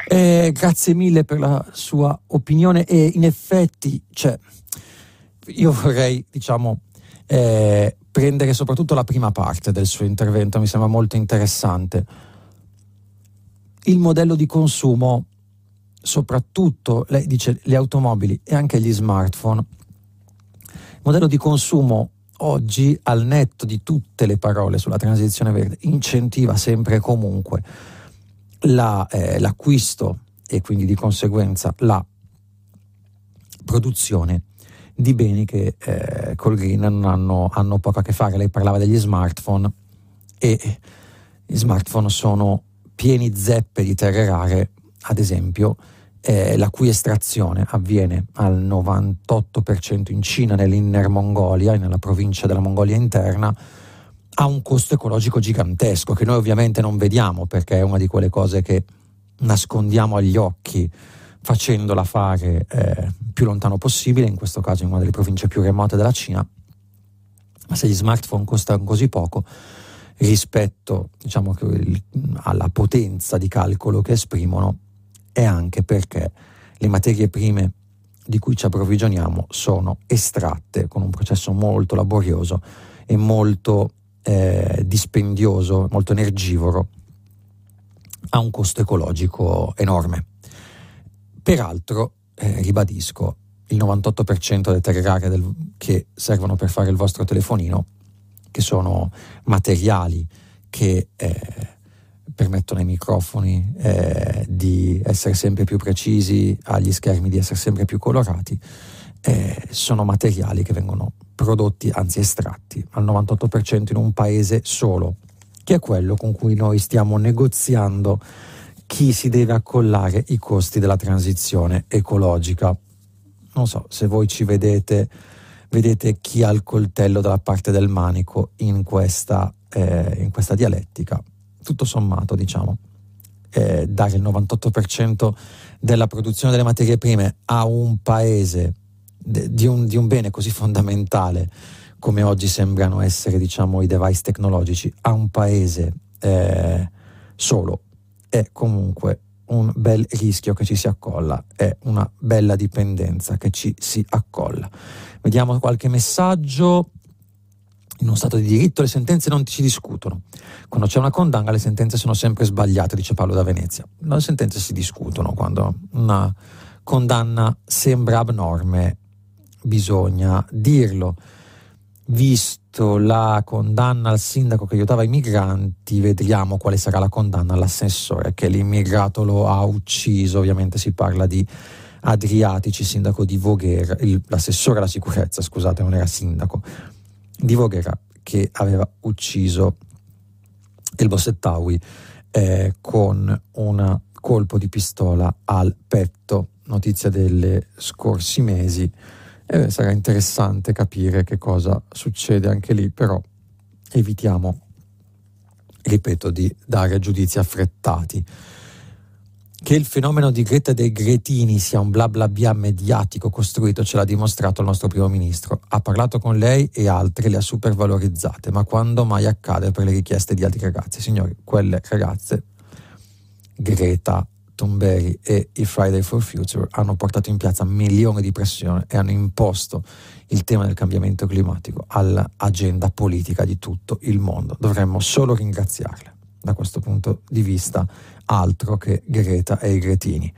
Eh, grazie mille per la sua opinione e in effetti, cioè, io vorrei, diciamo, eh, prendere soprattutto la prima parte del suo intervento, mi sembra molto interessante. Il modello di consumo, soprattutto, lei dice, le automobili e anche gli smartphone, il modello di consumo oggi, al netto di tutte le parole sulla transizione verde, incentiva sempre e comunque la, eh, l'acquisto e quindi di conseguenza la produzione di beni che eh, col green hanno, hanno, poco a che fare. Lei parlava degli smartphone e gli smartphone sono pieni zeppe di terre rare, ad esempio, eh, la cui estrazione avviene al 98% in Cina, nell'Inner Mongolia, nella provincia della Mongolia interna, ha un costo ecologico gigantesco che noi ovviamente non vediamo perché è una di quelle cose che nascondiamo agli occhi facendola fare eh, più lontano possibile, in questo caso in una delle province più remote della Cina, ma se gli smartphone costano così poco rispetto diciamo, alla potenza di calcolo che esprimono, è anche perché le materie prime di cui ci approvvigioniamo sono estratte con un processo molto laborioso e molto eh, dispendioso, molto energivoro, a un costo ecologico enorme. Peraltro, eh, ribadisco, il 98% delle terre rare del, che servono per fare il vostro telefonino, che sono materiali che eh, permettono ai microfoni eh, di essere sempre più precisi, agli schermi di essere sempre più colorati, eh, sono materiali che vengono prodotti, anzi estratti, al 98% in un paese solo, che è quello con cui noi stiamo negoziando chi si deve accollare i costi della transizione ecologica. Non so se voi ci vedete, vedete chi ha il coltello dalla parte del manico in questa, eh, in questa dialettica. Tutto sommato, diciamo, eh, dare il 98% della produzione delle materie prime a un paese de, di, un, di, un, bene così fondamentale come oggi sembrano essere diciamo, i device tecnologici, a un paese eh, solo è comunque un bel rischio che ci si accolla, è una bella dipendenza che ci si accolla. Vediamo qualche messaggio. In uno Stato di diritto le sentenze non si discutono. Quando c'è una condanna le sentenze sono sempre sbagliate, dice Paolo da Venezia. Le sentenze si discutono quando una condanna sembra abnorme, bisogna dirlo visto la condanna al sindaco che aiutava i migranti, vedremo quale sarà la condanna all'assessore che l'immigrato lo ha ucciso. Ovviamente si parla di Adriatici, sindaco di Voghera, il, l'assessore alla sicurezza, scusate, non era sindaco, di Voghera, che aveva ucciso il Bossettaui eh, con un colpo di pistola al petto, notizia delle scorsi mesi. Eh, sarà interessante capire che cosa succede anche lì, però evitiamo, ripeto, di dare giudizi affrettati. Che il fenomeno di Greta dei Gretini sia un bla bla bla mediatico costruito ce l'ha dimostrato il nostro primo ministro. Ha parlato con lei e altre le ha supervalorizzate, ma quando mai accade per le richieste di altri ragazzi? Signori, quelle ragazze, Greta, Tomberi e i Friday for Future hanno portato in piazza milioni di pressione e hanno imposto il tema del cambiamento climatico all'agenda politica di tutto il mondo. Dovremmo solo ringraziarle da questo punto di vista altro che Greta e i Gretini.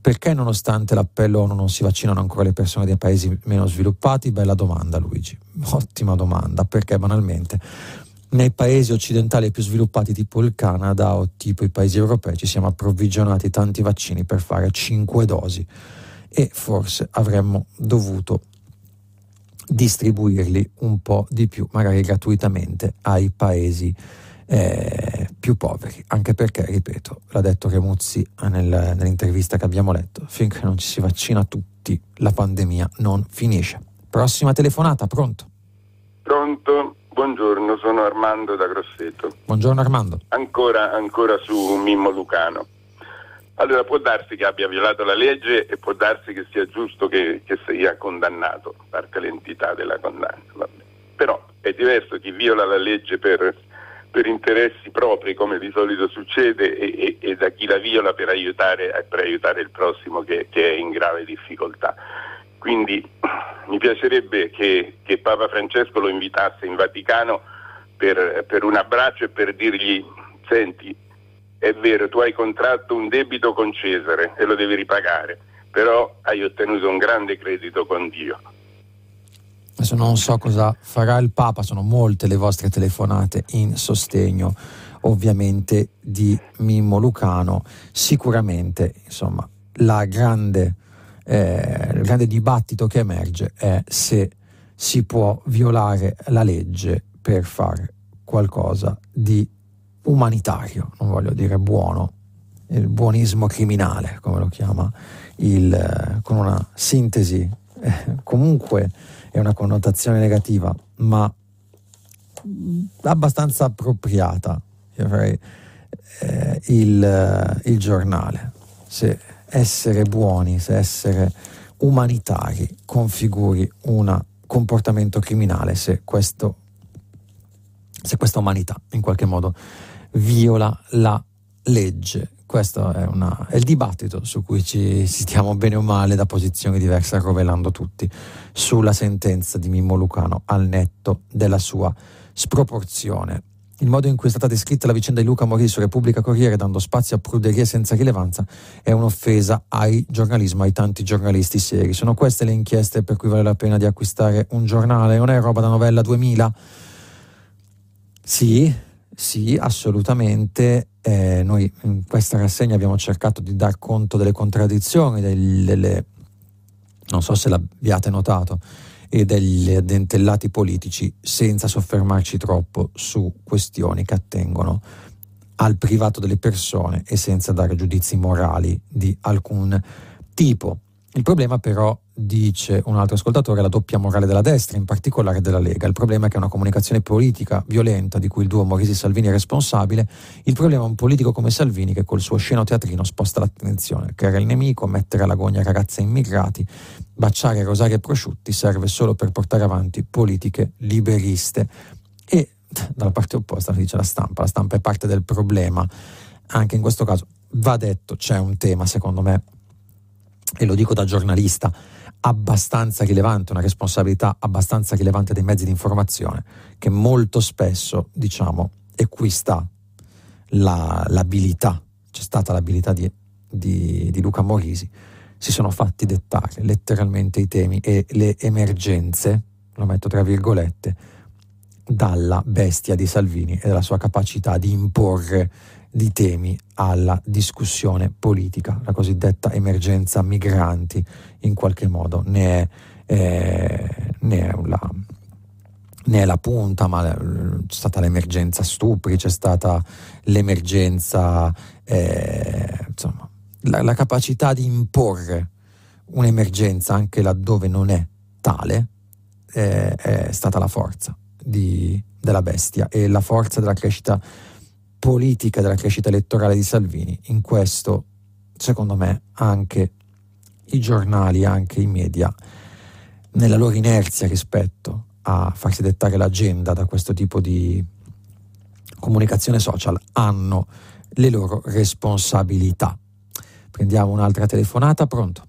Perché nonostante l'appello ONU non si vaccinano ancora le persone dei paesi meno sviluppati? Bella domanda Luigi, ottima domanda, perché banalmente nei paesi occidentali più sviluppati tipo il Canada o tipo i paesi europei ci siamo approvvigionati tanti vaccini per fare 5 dosi e forse avremmo dovuto distribuirli un po' di più, magari gratuitamente, ai paesi eh, più poveri, anche perché, ripeto, l'ha detto Remuzzi nel, nell'intervista che abbiamo letto, finché non ci si vaccina tutti la pandemia non finisce. Prossima telefonata, pronto? Pronto, buongiorno, sono Armando da Grosseto. Buongiorno Armando. Ancora, ancora su Mimmo Lucano. Allora può darsi che abbia violato la legge e può darsi che sia giusto che, che sia condannato, parte l'entità della condanna. Vabbè. Però è diverso chi viola la legge per per interessi propri come di solito succede e, e, e da chi la viola per aiutare, per aiutare il prossimo che, che, è in grave difficoltà. Quindi mi piacerebbe che, che Papa Francesco lo invitasse in Vaticano per, per un abbraccio e per dirgli senti, è vero, tu hai contratto un debito con Cesare e lo devi ripagare, però hai ottenuto un grande credito con Dio Adesso non so cosa farà il Papa, sono molte le vostre telefonate in sostegno ovviamente di Mimmo Lucano. Sicuramente, insomma, grande, eh, il grande dibattito che emerge è se si può violare la legge per fare qualcosa di umanitario, non voglio dire buono, il buonismo criminale, come lo chiama, il, eh, con una sintesi eh, comunque è una connotazione negativa, ma abbastanza appropriata, direi, eh, il, eh, il giornale. Se essere buoni, se essere umanitari configuri un comportamento criminale, se, questo, se questa umanità in qualche modo viola la legge questo è, una, è, il dibattito su cui ci stiamo bene o male da posizioni diverse arrovellando tutti sulla sentenza di Mimmo Lucano al netto della sua sproporzione. Il modo in cui è stata descritta la vicenda di Luca Morì su Repubblica Corriere, dando spazio a pruderie senza rilevanza, è un'offesa ai giornalismo, ai tanti giornalisti seri. Sono queste le inchieste per cui vale la pena di acquistare un giornale? Non è roba da novella 2000? Sì, sì, assolutamente. Eh, noi in questa rassegna abbiamo cercato di dar conto delle contraddizioni, delle, non so se l'abbiate notato, e degli addentellati politici senza soffermarci troppo su questioni che attengono al privato delle persone e senza dare giudizi morali di alcun tipo. Il problema però, dice un altro ascoltatore, è la doppia morale della destra, in particolare della Lega. Il problema è che è una comunicazione politica violenta di cui il duo Morisi Salvini è responsabile. Il problema è un politico come Salvini che col suo sceno teatrino sposta l'attenzione, creare il nemico, mettere all'agonia ragazze immigrati, baciare Rosario e prosciutti serve solo per portare avanti politiche liberiste. E dalla parte opposta dice la stampa, la stampa è parte del problema. Anche in questo caso va detto, c'è un tema secondo me e lo dico da giornalista, abbastanza rilevante, una responsabilità abbastanza rilevante dei mezzi di informazione, che molto spesso, diciamo, e qui sta la, l'abilità, c'è stata l'abilità di, di, di Luca Morisi, si sono fatti dettare letteralmente i temi e le emergenze, lo metto tra virgolette, dalla bestia di Salvini e dalla sua capacità di imporre di temi alla discussione politica, la cosiddetta emergenza migranti in qualche modo ne è, eh, ne è, la, ne è la punta, ma c'è stata l'emergenza stupri, c'è stata l'emergenza, eh, insomma, la, la capacità di imporre un'emergenza anche laddove non è tale, eh, è stata la forza di, della bestia e la forza della crescita politica, della crescita elettorale di Salvini. In questo, secondo me, anche i giornali, anche i media, nella loro inerzia rispetto a farsi dettare l'agenda da questo tipo di comunicazione social, hanno le loro responsabilità. Prendiamo un'altra telefonata, pronto?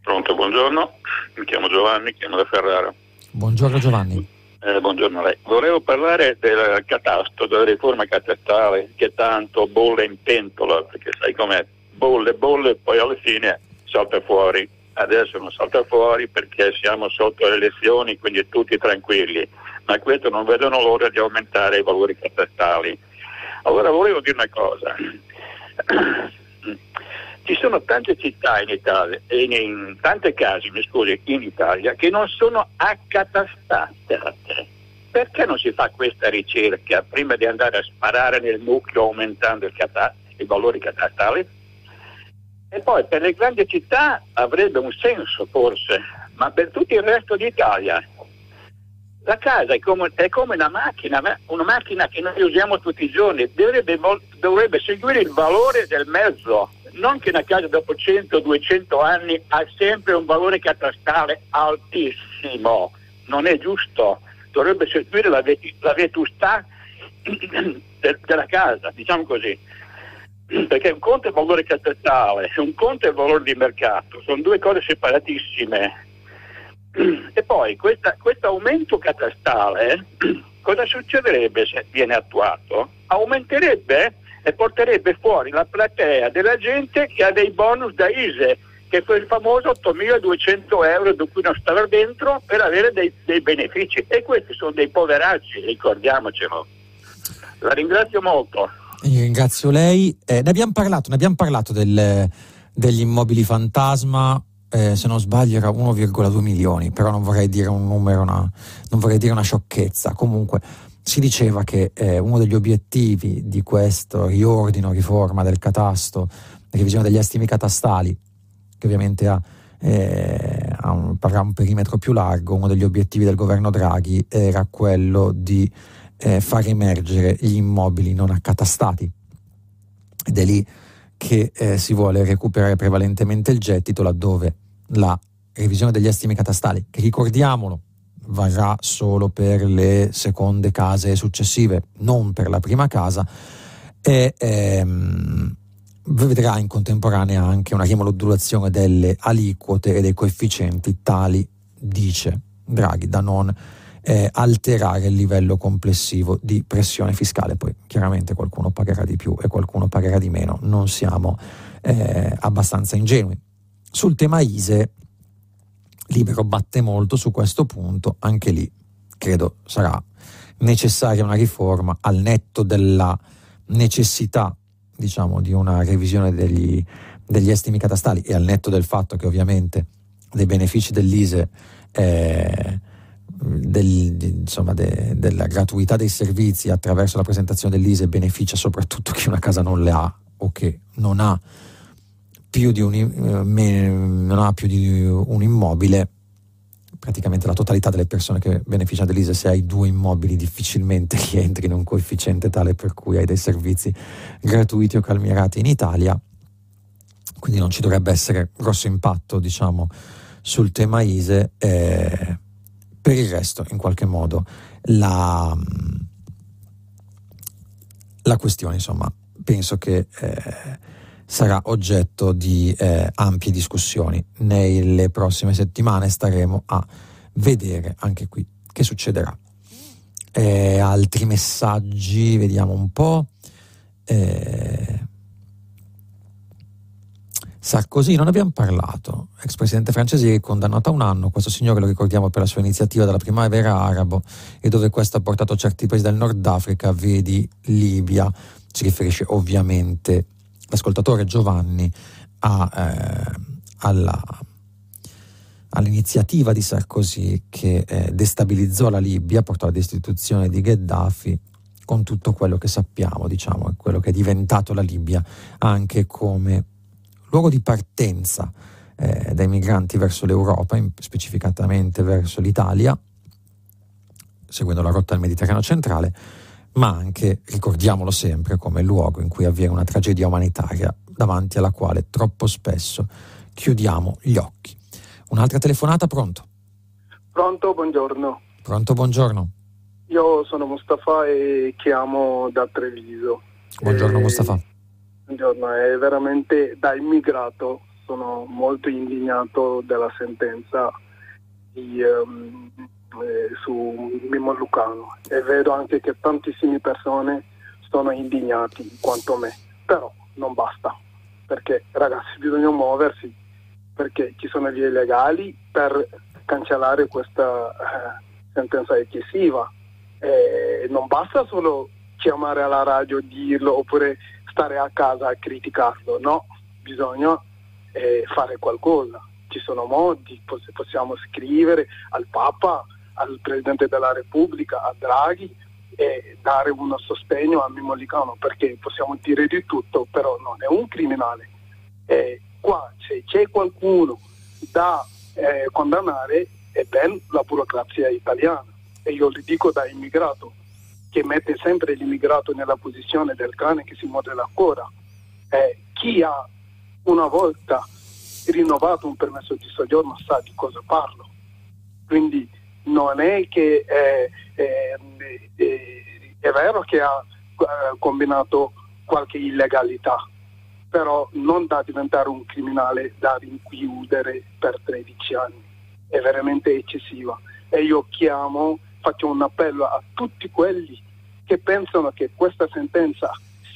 Pronto, buongiorno, mi chiamo Giovanni, chiamo da Ferrara. Buongiorno Giovanni. Eh, buongiorno a lei. Volevo parlare del catasto, della riforma catastale che tanto bolle in pentola, perché sai com'è, bolle, bolle e poi alla fine salta fuori. Adesso non salta fuori perché siamo sotto le elezioni, quindi tutti tranquilli, ma questo non vedono l'ora di aumentare i valori catastali. Allora volevo dire una cosa. Ci sono tante città in Italia, in, in tante case, mi scusi, in Italia che non sono accatastate. Perché non si fa questa ricerca prima di andare a sparare nel nucleo aumentando il cata- i valori catastali? E poi per le grandi città avrebbe un senso forse, ma per tutto il resto d'Italia la casa è come, è come, una macchina, una macchina che noi usiamo tutti i giorni, dovrebbe, dovrebbe seguire il valore del mezzo non che una casa dopo 100-200 anni ha sempre un valore catastale altissimo, non è giusto, dovrebbe seguire la, vet- la vetustà de- della casa, diciamo così. Perché un conto è il valore catastale un conto è il valore di mercato, sono due cose separatissime. E poi questo aumento catastale, cosa succederebbe se viene attuato? Aumenterebbe e porterebbe fuori la platea della gente che ha dei bonus da ISE, che è quel famoso 8.200 euro di cui non stava dentro per avere dei, dei benefici. E questi sono dei poveracci, ricordiamocelo. La ringrazio molto. Io ringrazio lei. Eh, ne abbiamo parlato, ne abbiamo parlato del, degli immobili fantasma. Eh, se non sbaglio era 1,2 milioni, però non vorrei dire un numero, una, non vorrei dire una sciocchezza. Comunque, si diceva che eh, uno degli obiettivi di questo riordino, riforma del catasto, revisione degli estimi catastali, che ovviamente ha, eh, ha un, un, perimetro più largo, uno degli obiettivi del governo Draghi era quello di eh, far emergere gli immobili non accatastati. Ed è lì che eh, si vuole recuperare prevalentemente il gettito, laddove la revisione degli estimi catastali, che ricordiamolo, varrà solo per le seconde case successive, non per la prima casa, e ehm, vedrà in contemporanea anche una rimodulazione delle aliquote e dei coefficienti tali, dice Draghi, da non eh, alterare il livello complessivo di pressione fiscale. Poi chiaramente qualcuno pagherà di più e qualcuno pagherà di meno, non siamo eh, abbastanza ingenui. Sul tema ISE Libero batte molto su questo punto, anche lì credo sarà necessaria una riforma al netto della necessità diciamo, di una revisione degli, degli, estimi catastali e al netto del fatto che ovviamente dei benefici dell'ISE eh, del, insomma, de, della gratuità dei servizi attraverso la presentazione dell'ISE beneficia soprattutto chi una casa non le ha o che non ha un, eh, non ha più di un immobile, praticamente la totalità delle persone che beneficiano dell'ISE, se hai due immobili difficilmente rientri in un coefficiente tale per cui hai dei servizi gratuiti o calmierati in Italia, quindi non ci dovrebbe essere grosso impatto diciamo, sul tema ISE. Eh, per il resto, in qualche modo, la, la questione, insomma, penso che... Eh, sarà oggetto di eh, ampie discussioni. Nelle prossime settimane staremo a vedere anche qui che succederà. Eh, altri messaggi, vediamo un po'. Eh, Sarkozy, non abbiamo parlato, ex presidente francese condannato a un anno, questo signore lo ricordiamo per la sua iniziativa della primavera arabo e dove questo ha portato certi paesi del Nord Africa, vedi Libia, si riferisce ovviamente l'ascoltatore Giovanni a, eh, alla, all'iniziativa di Sarkozy che eh, destabilizzò la Libia, portò alla destituzione di Gheddafi con tutto quello che sappiamo, diciamo, quello che è diventato la Libia anche come luogo di partenza eh, dai migranti verso l'Europa, in, specificatamente verso l'Italia, seguendo la rotta del Mediterraneo centrale, ma anche, ricordiamolo sempre, come luogo in cui avviene una tragedia umanitaria davanti alla quale troppo spesso chiudiamo gli occhi. Un'altra telefonata, pronto? Pronto, buongiorno. Pronto, buongiorno. Io sono Mustafa e chiamo da Treviso. Buongiorno e... Mustafa. Buongiorno, è veramente da immigrato sono molto indignato della sentenza di, um, eh, su Mimo Lucano e vedo anche che tantissime persone sono indignati quanto me, però non basta, perché ragazzi bisogna muoversi, perché ci sono gli illegali per cancellare questa eh, sentenza eccessiva. Eh, non basta solo chiamare alla radio, dirlo oppure stare a casa a criticarlo, no, bisogna eh, fare qualcosa. Ci sono modi, possiamo scrivere al Papa, al Presidente della Repubblica, a Draghi e dare uno sostegno a Mimo Licano perché possiamo dire di tutto, però non è un criminale. E qua se c'è qualcuno da eh, condannare è ben la burocrazia italiana e io le dico da immigrato che mette sempre l'immigrato nella posizione del cane che si muove la coda. Eh, chi ha una volta rinnovato un permesso di soggiorno sa di cosa parlo. Quindi non è che eh, eh, eh, è vero che ha eh, combinato qualche illegalità, però non da diventare un criminale da rinchiudere per 13 anni. È veramente eccessiva. E io chiamo, faccio un appello a tutti quelli che pensano che questa sentenza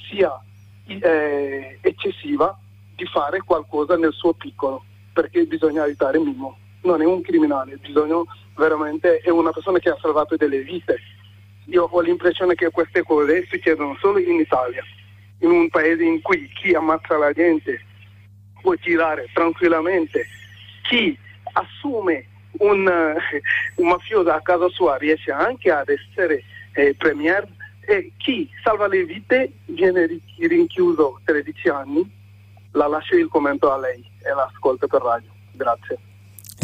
sia eh, eccessiva di fare qualcosa nel suo piccolo, perché bisogna aiutare Mimmo. Non è un criminale, bisogna veramente, è una persona che ha salvato delle vite. Io ho l'impressione che queste cose succedono solo in Italia, in un paese in cui chi ammazza la gente può girare tranquillamente, chi assume un, un mafioso a casa sua riesce anche ad essere eh, premier e chi salva le vite viene rinchiuso 13 anni la lascio il commento a lei e l'ascolto per radio. Grazie.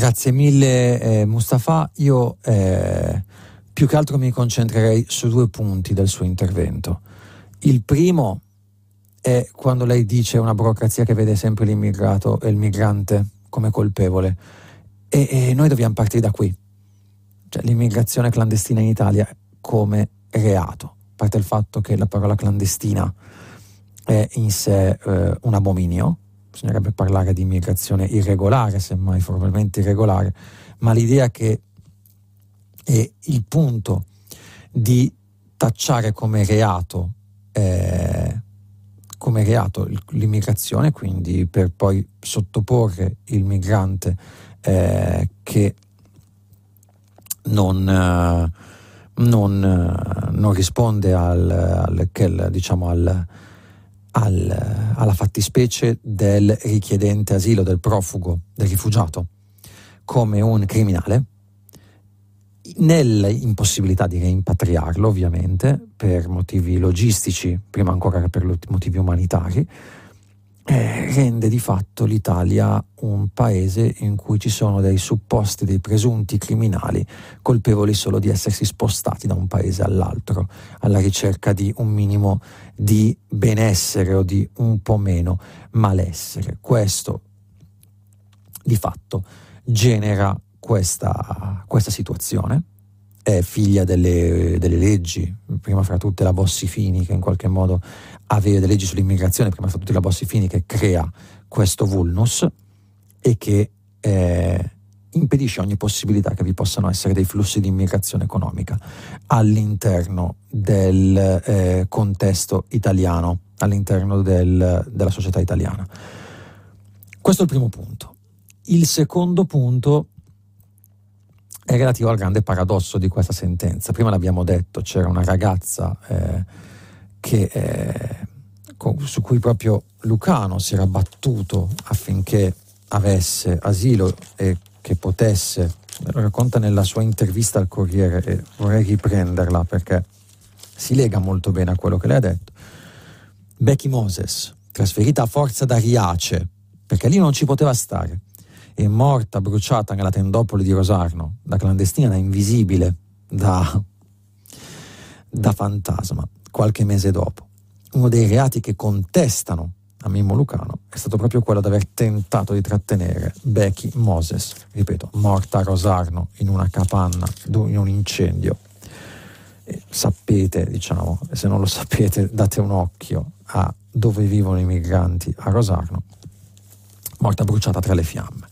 Grazie mille eh, Mustafa. Io eh, più che altro mi concentrerei su due punti del suo intervento. Il primo è quando lei dice una burocrazia che vede sempre l'immigrato e il migrante come colpevole. E, e noi dobbiamo partire da qui. Cioè, l'immigrazione clandestina in Italia come reato. A parte il fatto che la parola clandestina è in sé eh, un abominio, bisognerebbe parlare di immigrazione irregolare, semmai formalmente irregolare, ma l'idea che è il punto di tacciare come reato, eh, come reato l'immigrazione, quindi per poi sottoporre il migrante eh, che non, eh, non, eh, non risponde al, al, diciamo al al, alla fattispecie del richiedente asilo, del profugo, del rifugiato, come un criminale, nell'impossibilità di reimpatriarlo ovviamente per motivi logistici, prima ancora che per motivi umanitari, eh, rende di fatto l'Italia un paese in cui ci sono dei supposti, dei presunti criminali colpevoli solo di essersi spostati da un paese all'altro alla ricerca di un minimo di benessere o di un po' meno malessere. Questo di fatto genera questa, questa situazione è figlia delle, delle, leggi, prima fra tutte la Bossi-Fini che in qualche modo aveva delle leggi sull'immigrazione, prima fra tutte la Bossi-Fini che crea questo vulnus e che eh, impedisce ogni possibilità che vi possano essere dei flussi di immigrazione economica all'interno del eh, contesto italiano, all'interno del, della società italiana. Questo è il primo punto. Il secondo punto è relativo al grande paradosso di questa sentenza. Prima l'abbiamo detto, c'era una ragazza eh, che, eh, su cui proprio Lucano si era battuto affinché avesse asilo e che potesse, lo racconta nella sua intervista al Corriere e vorrei riprenderla perché si lega molto bene a quello che lei ha detto. Becky Moses, trasferita a forza da Riace, perché lì non ci poteva stare, è morta bruciata nella tendopoli di Rosarno, da clandestina, da invisibile, da da fantasma qualche mese dopo. Uno dei reati che contestano a Mimmo Lucano è stato proprio quello di aver tentato di trattenere Becky Moses, ripeto, morta a Rosarno in una capanna, in un incendio. E sapete, diciamo, se non lo sapete, date un occhio a dove vivono i migranti a Rosarno, morta bruciata tra le fiamme.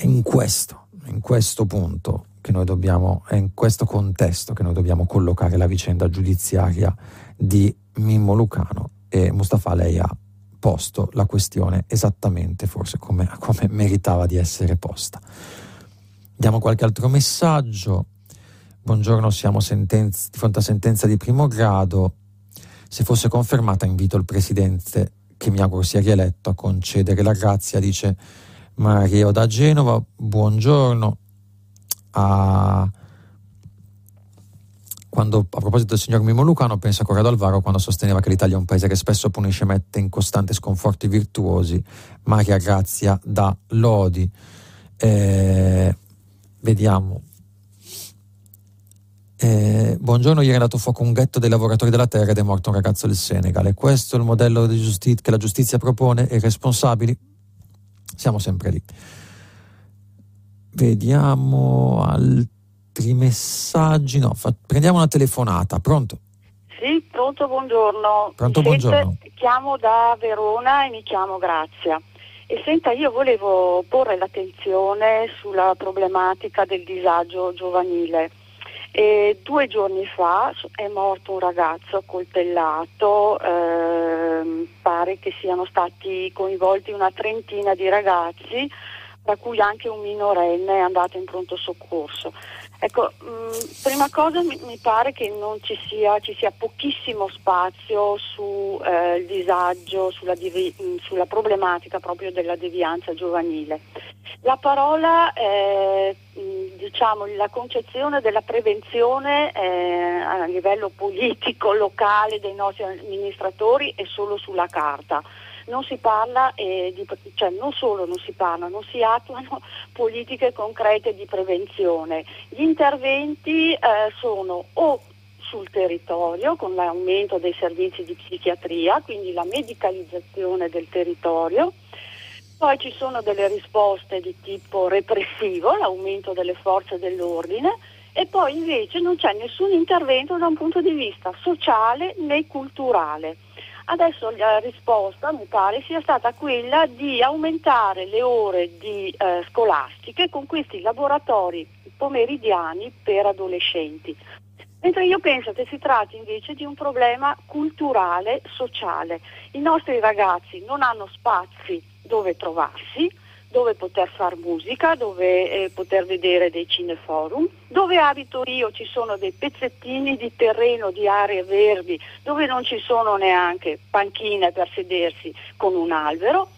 È in questo, in questo punto che noi dobbiamo, è in questo contesto che noi dobbiamo collocare la vicenda giudiziaria di Mimmo Lucano e Mustafa lei ha posto la questione esattamente forse come, come meritava di essere posta. Diamo qualche altro messaggio. Buongiorno, siamo sentenza, di fronte a sentenza di primo grado. Se fosse confermata invito il Presidente, che mi auguro sia rieletto, a concedere la grazia, dice Mario da Genova. Buongiorno. A quando, a proposito del signor Mimo Lucano, pensa a Corrado Alvaro quando sosteneva che l'Italia è un paese che spesso punisce e mette in costante sconforto i virtuosi. Maria Grazia da Lodi. Eh, vediamo. Eh, buongiorno, ieri è andato fuoco un ghetto dei lavoratori della terra ed è morto un ragazzo del Senegal. E questo è il modello giusti- che la giustizia propone i responsabili? Siamo sempre lì. Vediamo altri messaggi? No, fa, prendiamo una telefonata. Pronto? Sì, pronto, buongiorno. Pronto, buongiorno. chiamo da Verona e mi chiamo Grazia. E senta, io volevo porre l'attenzione sulla problematica del disagio giovanile. E due giorni fa è morto un ragazzo coltellato, eh, pare che siano stati coinvolti una trentina di ragazzi, tra cui anche un minorenne è andato in pronto soccorso. Ecco, mh, mm, prima cosa mi, mi, pare che non ci sia, ci sia pochissimo spazio sul eh, disagio, sulla, divi, mh, mm, sulla, problematica proprio della devianza giovanile. La parola, eh, mh, mm, diciamo, la concezione della prevenzione eh, a livello politico, locale dei nostri amministratori è solo sulla carta non si parla, di, cioè non solo non si parla, non si attuano politiche concrete di prevenzione. Gli interventi eh, sono o sul territorio con l'aumento dei servizi di psichiatria, quindi la medicalizzazione del territorio. Poi ci sono delle risposte di tipo repressivo, l'aumento delle forze dell'ordine e poi invece non c'è nessun intervento da un punto di vista sociale né culturale. Adesso la risposta mi pare sia stata quella di aumentare le ore di, eh, scolastiche con questi laboratori pomeridiani per adolescenti. Mentre io penso che si tratti invece di un problema culturale, sociale. I nostri ragazzi non hanno spazi dove trovarsi, dove poter fare musica, dove eh, poter vedere dei cineforum. Dove abito io ci sono dei pezzettini di terreno, di aree verdi, dove non ci sono neanche panchine per sedersi con un albero.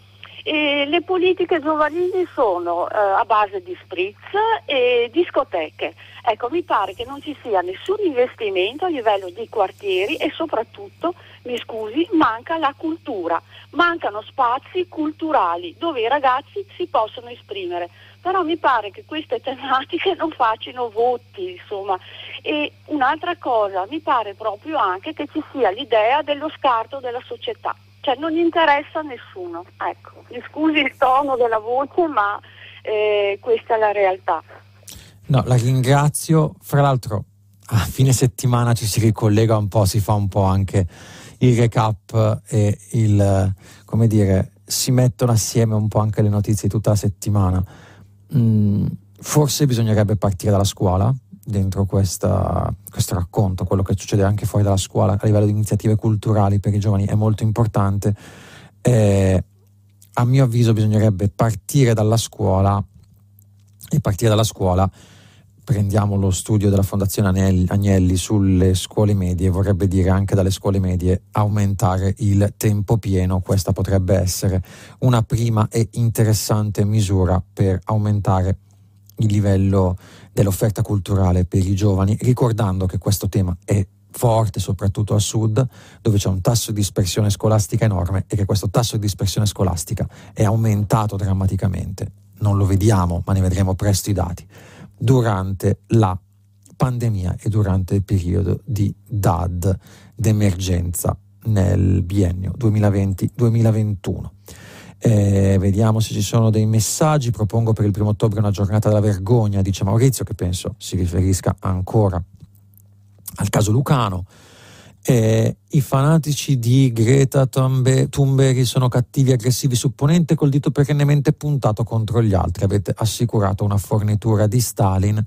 E le politiche giovanili sono eh, a base di spritz e discoteche. Ecco, mi pare che non ci sia nessun investimento a livello di quartieri e soprattutto, mi scusi, manca la cultura, mancano spazi culturali dove i ragazzi si possono esprimere. Però mi pare che queste tematiche non facciano voti, insomma. E un'altra cosa, mi pare proprio anche che ci sia l'idea dello scarto della società cioè non interessa a nessuno. Ecco, mi scusi il tono della voce, ma eh, questa è la realtà. No, la ringrazio. Fra l'altro, a fine settimana ci si ricollega un po', si fa un po' anche il recap e il, come dire, si mettono assieme un po' anche le notizie di tutta la settimana. Mm, forse bisognerebbe partire dalla scuola, dentro questa, questo racconto, quello che succede anche fuori dalla scuola a livello di iniziative culturali per i giovani è molto importante. Eh, a mio avviso bisognerebbe partire dalla scuola e partire dalla scuola prendiamo lo studio della Fondazione Agnelli sulle scuole medie, vorrebbe dire anche dalle scuole medie aumentare il tempo pieno, questa potrebbe essere una prima e interessante misura per aumentare il livello dell'offerta culturale per i giovani, ricordando che questo tema è forte soprattutto al sud, dove c'è un tasso di dispersione scolastica enorme e che questo tasso di dispersione scolastica è aumentato drammaticamente. Non lo vediamo, ma ne vedremo presto i dati, durante la pandemia e durante il periodo di DAD d'emergenza nel biennio 2020-2021. Eh, vediamo se ci sono dei messaggi. Propongo per il primo ottobre una giornata della vergogna, dice Maurizio, che penso si riferisca ancora al caso Lucano. Eh, I fanatici di Greta Thunberg sono cattivi, aggressivi, supponenti col dito perennemente puntato contro gli altri. Avete assicurato una fornitura di Stalin.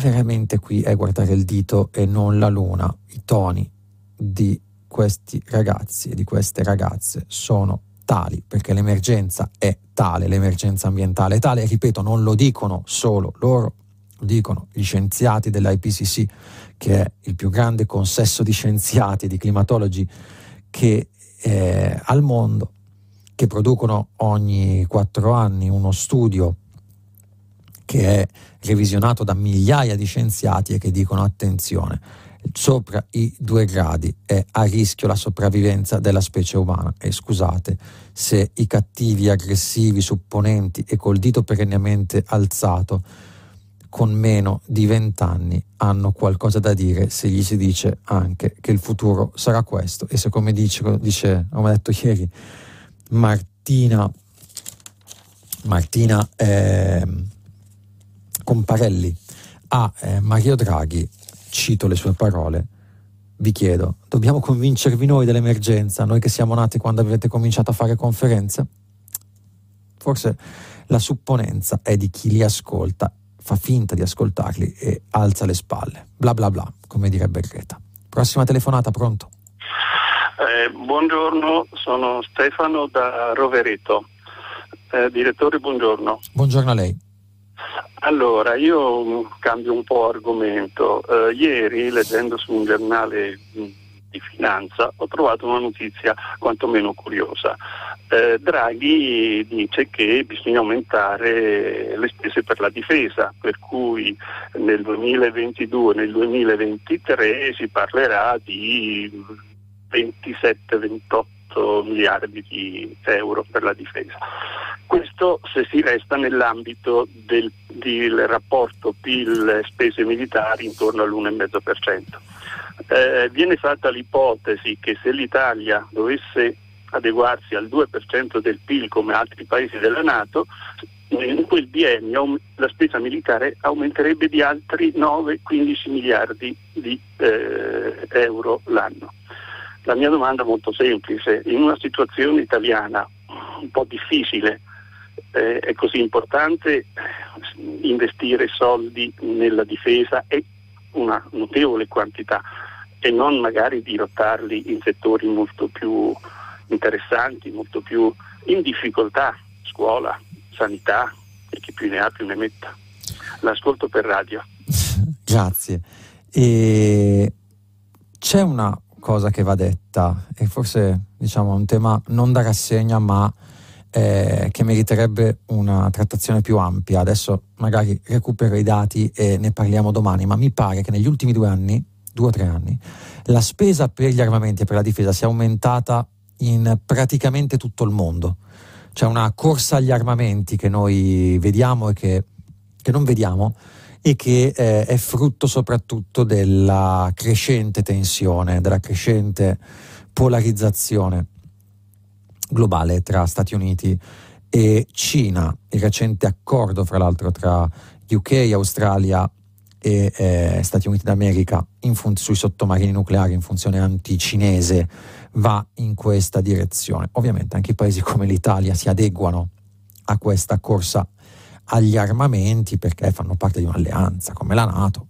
Veramente qui è guardare il dito e non la luna. I toni di questi ragazzi e di queste ragazze sono tali perché l'emergenza è tale, l'emergenza ambientale è tale. Ripeto, non lo dicono solo loro, lo dicono gli scienziati dell'IPCC che è il più grande consesso di scienziati di climatologi che eh, al mondo, che producono ogni quattro anni uno studio che è revisionato da migliaia di scienziati e che dicono attenzione, sopra i due gradi è a rischio la sopravvivenza della specie umana e scusate se i cattivi, aggressivi, supponenti e col dito perennemente alzato con meno di vent'anni hanno qualcosa da dire se gli si dice anche che il futuro sarà questo. E se come dice, dice come detto ieri Martina Martina eh, Comparelli a eh, Mario Draghi cito le sue parole vi chiedo dobbiamo convincervi noi dell'emergenza noi che siamo nati quando avete cominciato a fare conferenze? Forse la supponenza è di chi li ascolta fa finta di ascoltarli e alza le spalle. Bla bla bla, come direbbe Greta. Prossima telefonata, pronto? Eh, buongiorno, sono Stefano da Rovereto. Eh, direttore, buongiorno. Buongiorno a lei. Allora, io cambio un po' argomento. Eh, ieri, leggendo su un giornale di finanza, ho trovato una notizia quantomeno curiosa. Eh, Draghi dice che bisogna aumentare le spese per la difesa, per cui nel 2022 nel 2023 si parlerà di 27-28 miliardi di euro per la difesa. Questo se si resta nell'ambito del, del rapporto PIL-spese militari intorno all'1,5%. Eh, viene fatta l'ipotesi che se l'Italia dovesse adeguarsi al 2% del PIL come altri paesi della Nato, in quel biennio la spesa militare aumenterebbe di altri 9-15 miliardi di eh, euro l'anno. La mia domanda è molto semplice, in una situazione italiana un po' difficile eh, è così importante investire soldi nella difesa e una notevole quantità e non magari dirottarli in settori molto più interessanti, molto più in difficoltà, scuola, sanità e chi più ne ha più ne metta. L'ascolto per radio. Grazie. E c'è una cosa che va detta e forse diciamo un tema non da rassegna ma eh, che meriterebbe una trattazione più ampia. Adesso magari recupero i dati e ne parliamo domani, ma mi pare che negli ultimi due anni, due o tre anni, la spesa per gli armamenti e per la difesa sia aumentata in praticamente tutto il mondo. C'è una corsa agli armamenti che noi vediamo e che, che non vediamo e che eh, è frutto soprattutto della crescente tensione, della crescente polarizzazione globale tra Stati Uniti e Cina. Il recente accordo, fra l'altro, tra UK, Australia e eh, Stati Uniti d'America fun- sui sottomarini nucleari in funzione anticinese va in questa direzione. Ovviamente anche i paesi come l'Italia si adeguano a questa corsa agli armamenti perché fanno parte di un'alleanza come la Nato.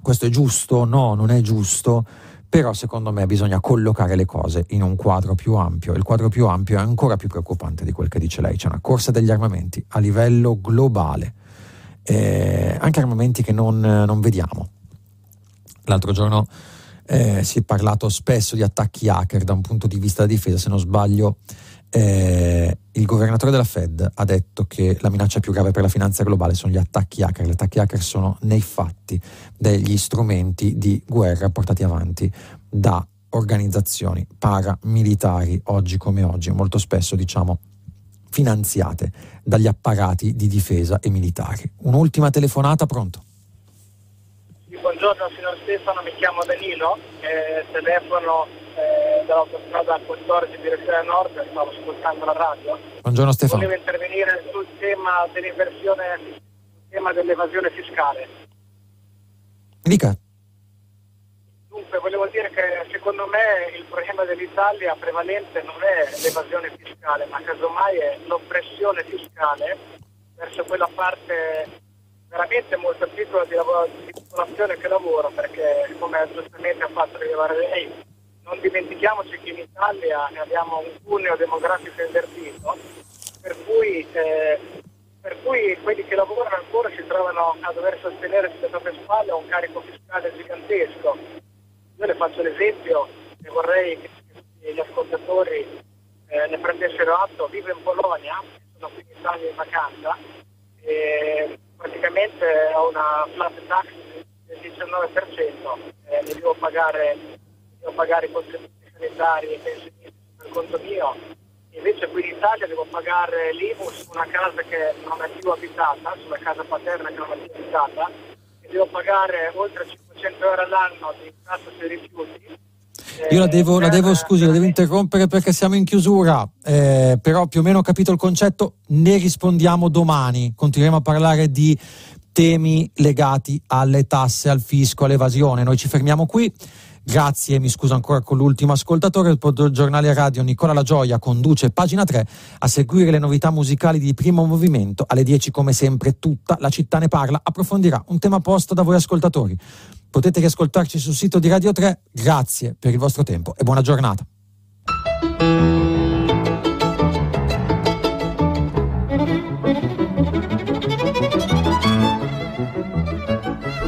Questo è giusto? No, non è giusto, però secondo me bisogna collocare le cose in un quadro più ampio il quadro più ampio è ancora più preoccupante di quel che dice lei, c'è una corsa degli armamenti a livello globale eh, anche armamenti che non, non, vediamo. L'altro giorno eh, si è parlato spesso di attacchi hacker da un punto di vista della difesa, se non sbaglio eh, il governatore della Fed ha detto che la minaccia più grave per la finanza globale sono gli attacchi hacker. Gli attacchi hacker sono nei fatti degli strumenti di guerra portati avanti da organizzazioni paramilitari oggi come oggi, molto spesso diciamo finanziate dagli apparati di difesa e militari. Un'ultima telefonata, pronto? Buongiorno signor Stefano, mi chiamo Danilo, eh, telefono eh, dall'autostrada 14 direzione nord, stavo ascoltando la radio. Buongiorno Stefano. Volevo intervenire sul tema dell'inversione, sul tema dell'evasione fiscale. Mi dica. Dunque, volevo dire che secondo me il problema dell'Italia prevalente non è l'evasione fiscale, ma casomai è l'oppressione fiscale verso quella parte veramente molto piccola di, lavoro, di popolazione che lavora, perché come giustamente ha fatto rilevare lei, non dimentichiamoci che in Italia abbiamo un cuneo demografico invertito, per cui, eh, per cui quelli che lavorano ancora si trovano a dover sostenere sulle proprie spalle un carico fiscale gigantesco. Io le faccio l'esempio e vorrei che gli ascoltatori eh, ne prendessero atto, vivo in Polonia, sono qui in Italia in vacanza, e praticamente ho una flat tax del 19%, eh, ne devo pagare, devo pagare i contributi sanitari e pensionisti per conto mio, invece qui in Italia devo pagare l'IMU su una casa che non è più abitata, sulla casa paterna che non è più abitata, e devo pagare oltre 500 euro all'anno di tasso sui rifiuti io la devo, la devo, scusi, la devo interrompere perché siamo in chiusura, eh, però più o meno ho capito il concetto, ne rispondiamo domani, continueremo a parlare di temi legati alle tasse, al fisco, all'evasione. Noi ci fermiamo qui. Grazie, mi scuso ancora con l'ultimo ascoltatore. Il giornale radio Nicola La Gioia conduce pagina 3 a seguire le novità musicali di primo movimento. Alle 10, come sempre, tutta la città ne parla. Approfondirà un tema posto da voi ascoltatori. Potete riascoltarci sul sito di Radio 3. Grazie per il vostro tempo e buona giornata.